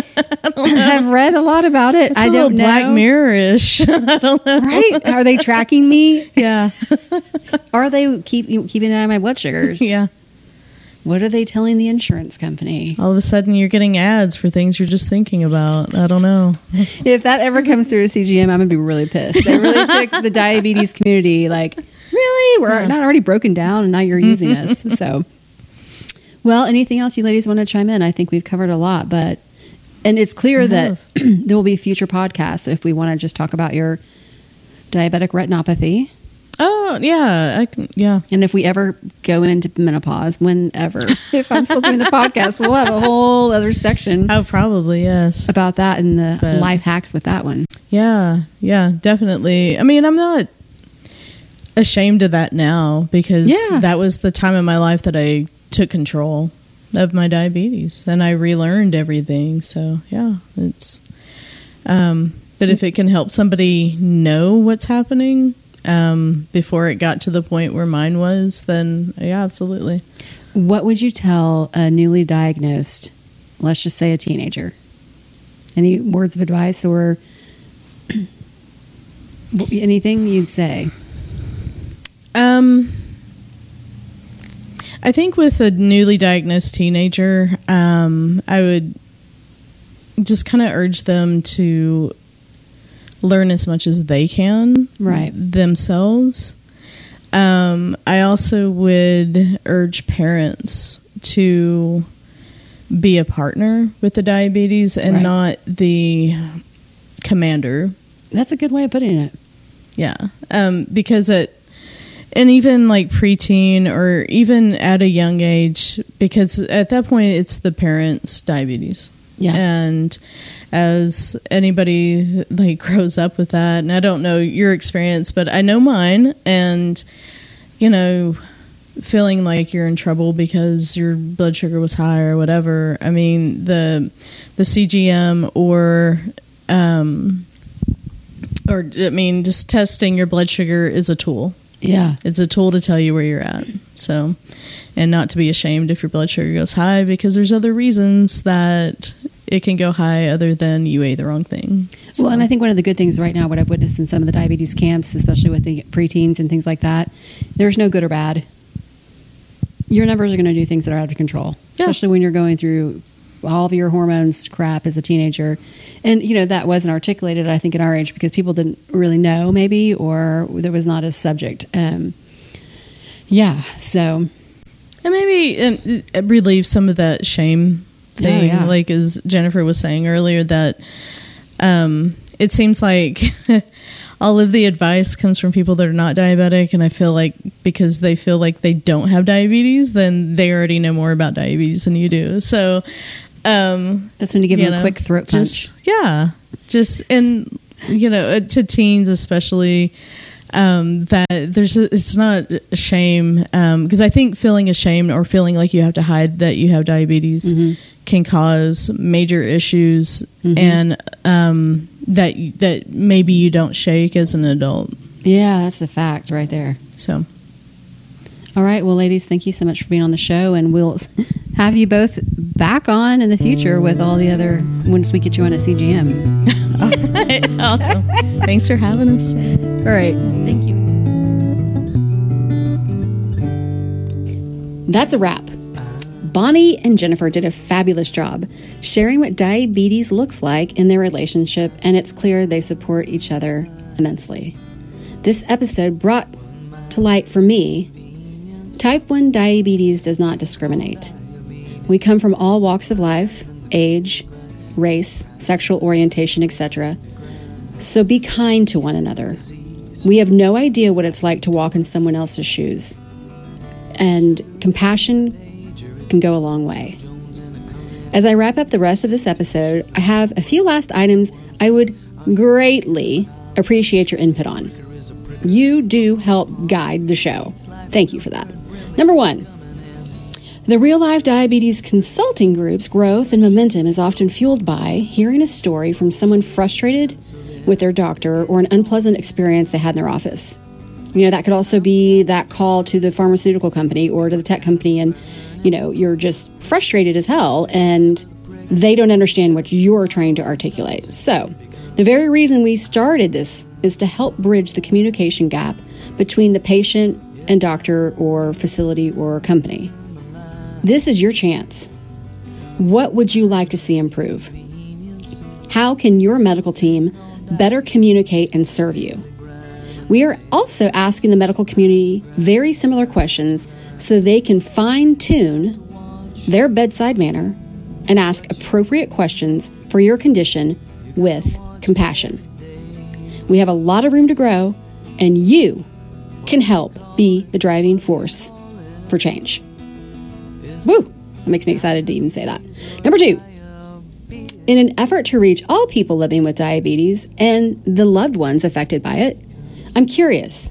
*laughs* have read a lot about it It's i a don't know Black Mirror-ish. *laughs* I don't know. right are they tracking me Yeah, *laughs* are they keep keeping an eye on my blood sugars yeah. what are they telling the insurance company All of a sudden, you're getting ads for things you're just thinking about. I don't know. if that ever comes through a CGM, I'm gonna be really pissed. They really took the diabetes community like, really? We're not already broken down, and now you're using us. So, well, anything else you ladies want to chime in? I think we've covered a lot, but and it's clear that *clears throat* there will be future podcasts if we want to just talk about your diabetic retinopathy, Oh yeah, I can. Yeah, and if we ever go into menopause, whenever, *laughs* if I'm still doing the podcast, we'll have a whole other section oh probably yes. about that and the But- life hacks with that one. Yeah, yeah, definitely. I mean, I'm not ashamed of that now because Yeah. that was the time in my life that I took control of my diabetes and I relearned everything. So, yeah, it's um but if it can help somebody know what's happening um before it got to the point where mine was, then yeah, absolutely. What would you tell a newly diagnosed, let's just say a teenager? Any words of advice or *clears throat* anything you'd say? Um, I think with a newly diagnosed teenager, um, I would just kind of urge them to learn as much as they can Right. themselves. Um, I also would urge parents to be a partner with the diabetes and Right. not the commander That's a good way of putting it. yeah. Um, because it, and even like preteen or even at a young age, because at that point it's the parents' diabetes. Yeah. And as anybody like *laughs* grows up with that, and I don't know your experience, but I know mine, and you know, feeling like you're in trouble because your blood sugar was high or whatever. I mean, the the CGM or um, or I mean, just testing your blood sugar is a tool. Yeah. It's a tool to tell you where you're at. So, and not to be ashamed if your blood sugar goes high because there's other reasons that it can go high other than you ate the wrong thing. Well, and I think one of the good things right now, what I've witnessed in some of the diabetes camps, especially with the preteens and things like that, there's no good or bad. Your numbers are going to do things that are out of control, Yeah. especially when you're going through all of your hormones crap as a teenager. And, you know, that wasn't articulated, I think, in our age because people didn't really know, maybe, or there was not a subject. Um, yeah. So, And maybe um, it relieves some of that shame thing, yeah. like as Jennifer was saying earlier, that um, it seems like *laughs* all of the advice comes from people that are not diabetic, and I feel like because they feel like they don't have diabetes, then they already know more about diabetes than you do. So, um, That's when you give you them a quick throat punch. just- Yeah, just and you know uh, to teens especially. Um, that there's a, it's not a shame because I think feeling ashamed or feeling like you have to hide that you have diabetes can cause major issues and um, that that maybe you don't shake as an adult. Yeah, that's a fact right there. So All right. Well, ladies, thank you so much for being on the show, and we'll *laughs* have you both back on in the future with all the other once we get you on a CGM. awesome! Thanks for having us. All right. Thank you. That's a wrap. Bonnie and Jennifer did a fabulous job sharing what diabetes looks like in their relationship, and it's clear they support each other immensely. This episode brought to light for me type 1 diabetes does not discriminate. We come from all walks of life, age, race, sexual orientation, etc. So be kind to one another. We have no idea what it's like to walk in someone else's shoes and compassion can go a long way. As I wrap up the rest of this episode, I have a few last items I would greatly appreciate your input on. You do help guide the show. Thank you for that. Number one, the Real Life Diabetes Consulting Group's growth and momentum is often fueled by hearing a story from someone frustrated with their doctor or an unpleasant experience they had in their office. You know, that could also be that call to the pharmaceutical company or to the tech company, and, you know, you're just frustrated as hell and they don't understand what you're trying to articulate. So, the very reason we started this is to help bridge the communication gap between the patient and doctor or facility or company. This is your chance. What would you like to see improve? How can your medical team better communicate and serve you? We are also asking the medical community very similar questions so they can fine tune their bedside manner and ask appropriate questions for your condition with compassion. We have a lot of room to grow, and you can help be the driving force for change. Woo! That makes me excited to even say that. Number two, in an effort to reach all people living with diabetes and the loved ones affected by it, I'm curious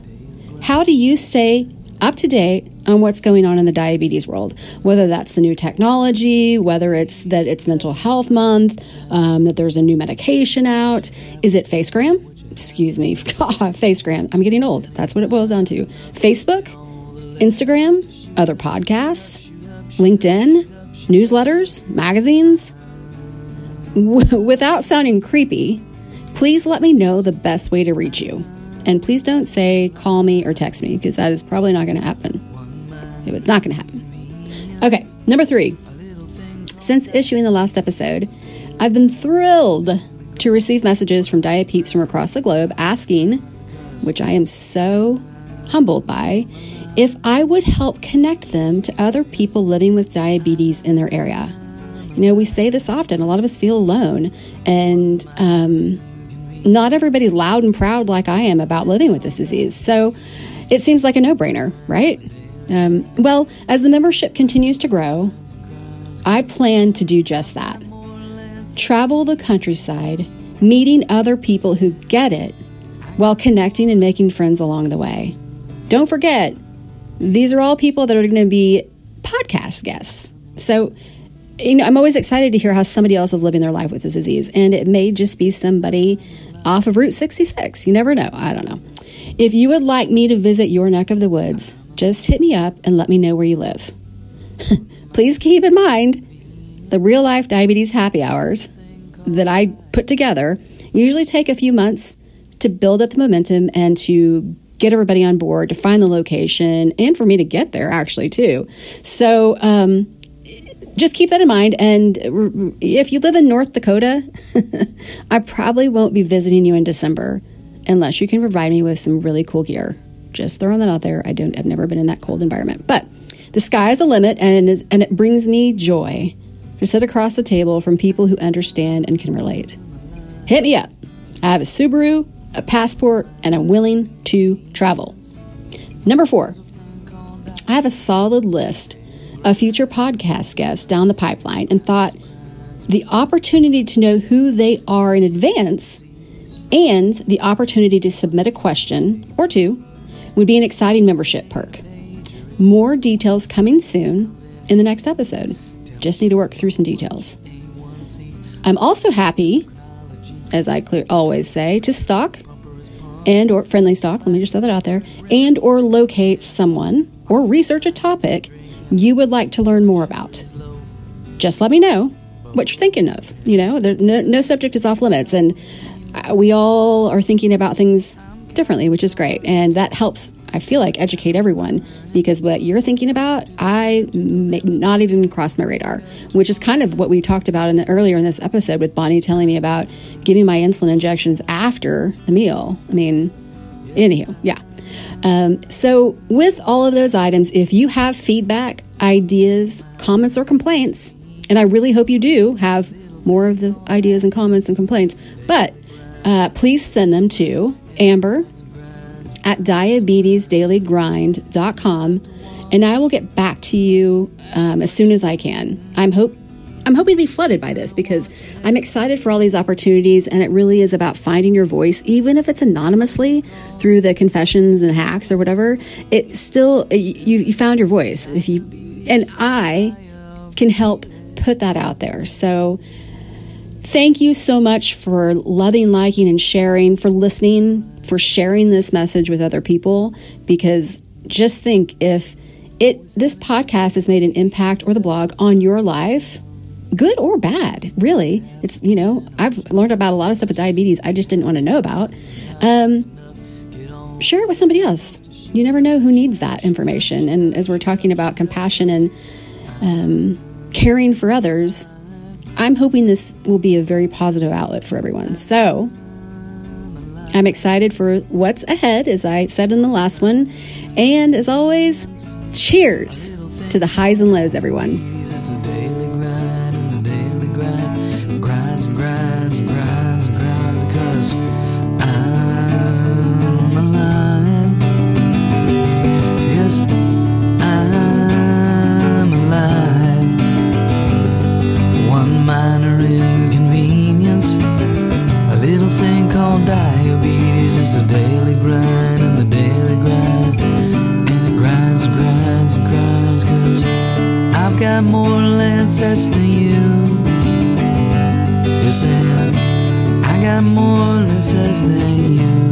how do you stay up to date on what's going on in the diabetes world? Whether that's the new technology, whether it's that it's Mental Health Month, um, that there's a new medication out. Is it FaceGram? Excuse me, *laughs* FaceGram. I'm getting old. That's what it boils down to. Facebook, Instagram, other podcasts, LinkedIn, newsletters, magazines. Without sounding creepy, please let me know the best way to reach you. And please don't say call me or text me because that is probably not going to happen. It's not going to happen. Okay, number three. Since issuing the last episode, I've been thrilled to receive messages from Diet Peeps from across the globe asking, which I am so humbled by, if I would help connect them to other people living with diabetes in their area. You know, we say this often. A lot of us feel alone, and um, not everybody's loud and proud like I am about living with this disease. So it seems like a no brainer, right? Um, well, as the membership continues to grow, I plan to do just that. Travel the countryside, meeting other people who get it while connecting and making friends along the way. Don't forget, these are all people that are going to be podcast guests. So, you know, I'm always excited to hear how somebody else is living their life with this disease. And it may just be somebody off of Route 66. You never know. I don't know. If you would like me to visit your neck of the woods, just hit me up and let me know where you live. *laughs* Please keep in mind the real life diabetes happy hours that I put together usually take a few months to build up the momentum and to get everybody on board, to find the location, and for me to get there actually, too. So, um, just keep that in mind. And if you live in North Dakota, *laughs* I probably won't be visiting you in December unless you can provide me with some really cool gear. Just throwing that out there. I don't. I've never been in that cold environment, but the sky is the limit, and it is, and it brings me joy to sit across the table from people who understand and can relate. Hit me up. I have a Subaru, a passport, and I'm willing to travel. Number four, I have a solid list of future podcast guests down the pipeline and thought the opportunity to know who they are in advance and the opportunity to submit a question or two would be an exciting membership perk. More details coming soon in the next episode. Just need to work through some details. I'm also happy, as I clear, always say, to stock and or friendly stock, let me just throw that out there, and or locate someone or research a topic you would like to learn more about. Just let me know what you're thinking of. You know, there, no, no subject is off limits, and uh, we all are thinking about things differently, which is great. And that helps, I feel like, educate everyone because what you're thinking about, I may not even cross my radar, which is kind of what we talked about in the, earlier in this episode with Bonnie telling me about giving my insulin injections after the meal. I mean, anywho, yeah. Um, so, with all of those items, if you have feedback, ideas, comments, or complaints, and I really hope you do have more of the ideas and comments and complaints, but uh, please send them to Amber at diabetesdailygrind.com and I will get back to you um, as soon as I can. I'm hope I'm hoping to be flooded by this because I'm excited for all these opportunities and it really is about finding your voice even if it's anonymously through the confessions and hacks or whatever. It still you you found your voice if you and I can help put that out there. So Thank you so much for loving, liking, and sharing, for listening, for sharing this message with other people. Because just think if it this podcast has made an impact or the blog on your life, good or bad, really. It's you know I've learned about a lot of stuff with diabetes I just didn't want to know about. Um, share it with somebody else. You never know who needs that information. And as we're talking about compassion and um, caring for others, I'm hoping this will be a very positive outlet for everyone. So I'm excited for what's ahead, as I said in the last one. And as always, cheers to the highs and lows, everyone. It's a daily grind and the daily grind. And it grinds and grinds and grinds. Cause I've got more Lancets than you. Listen, I got more Lancets than you.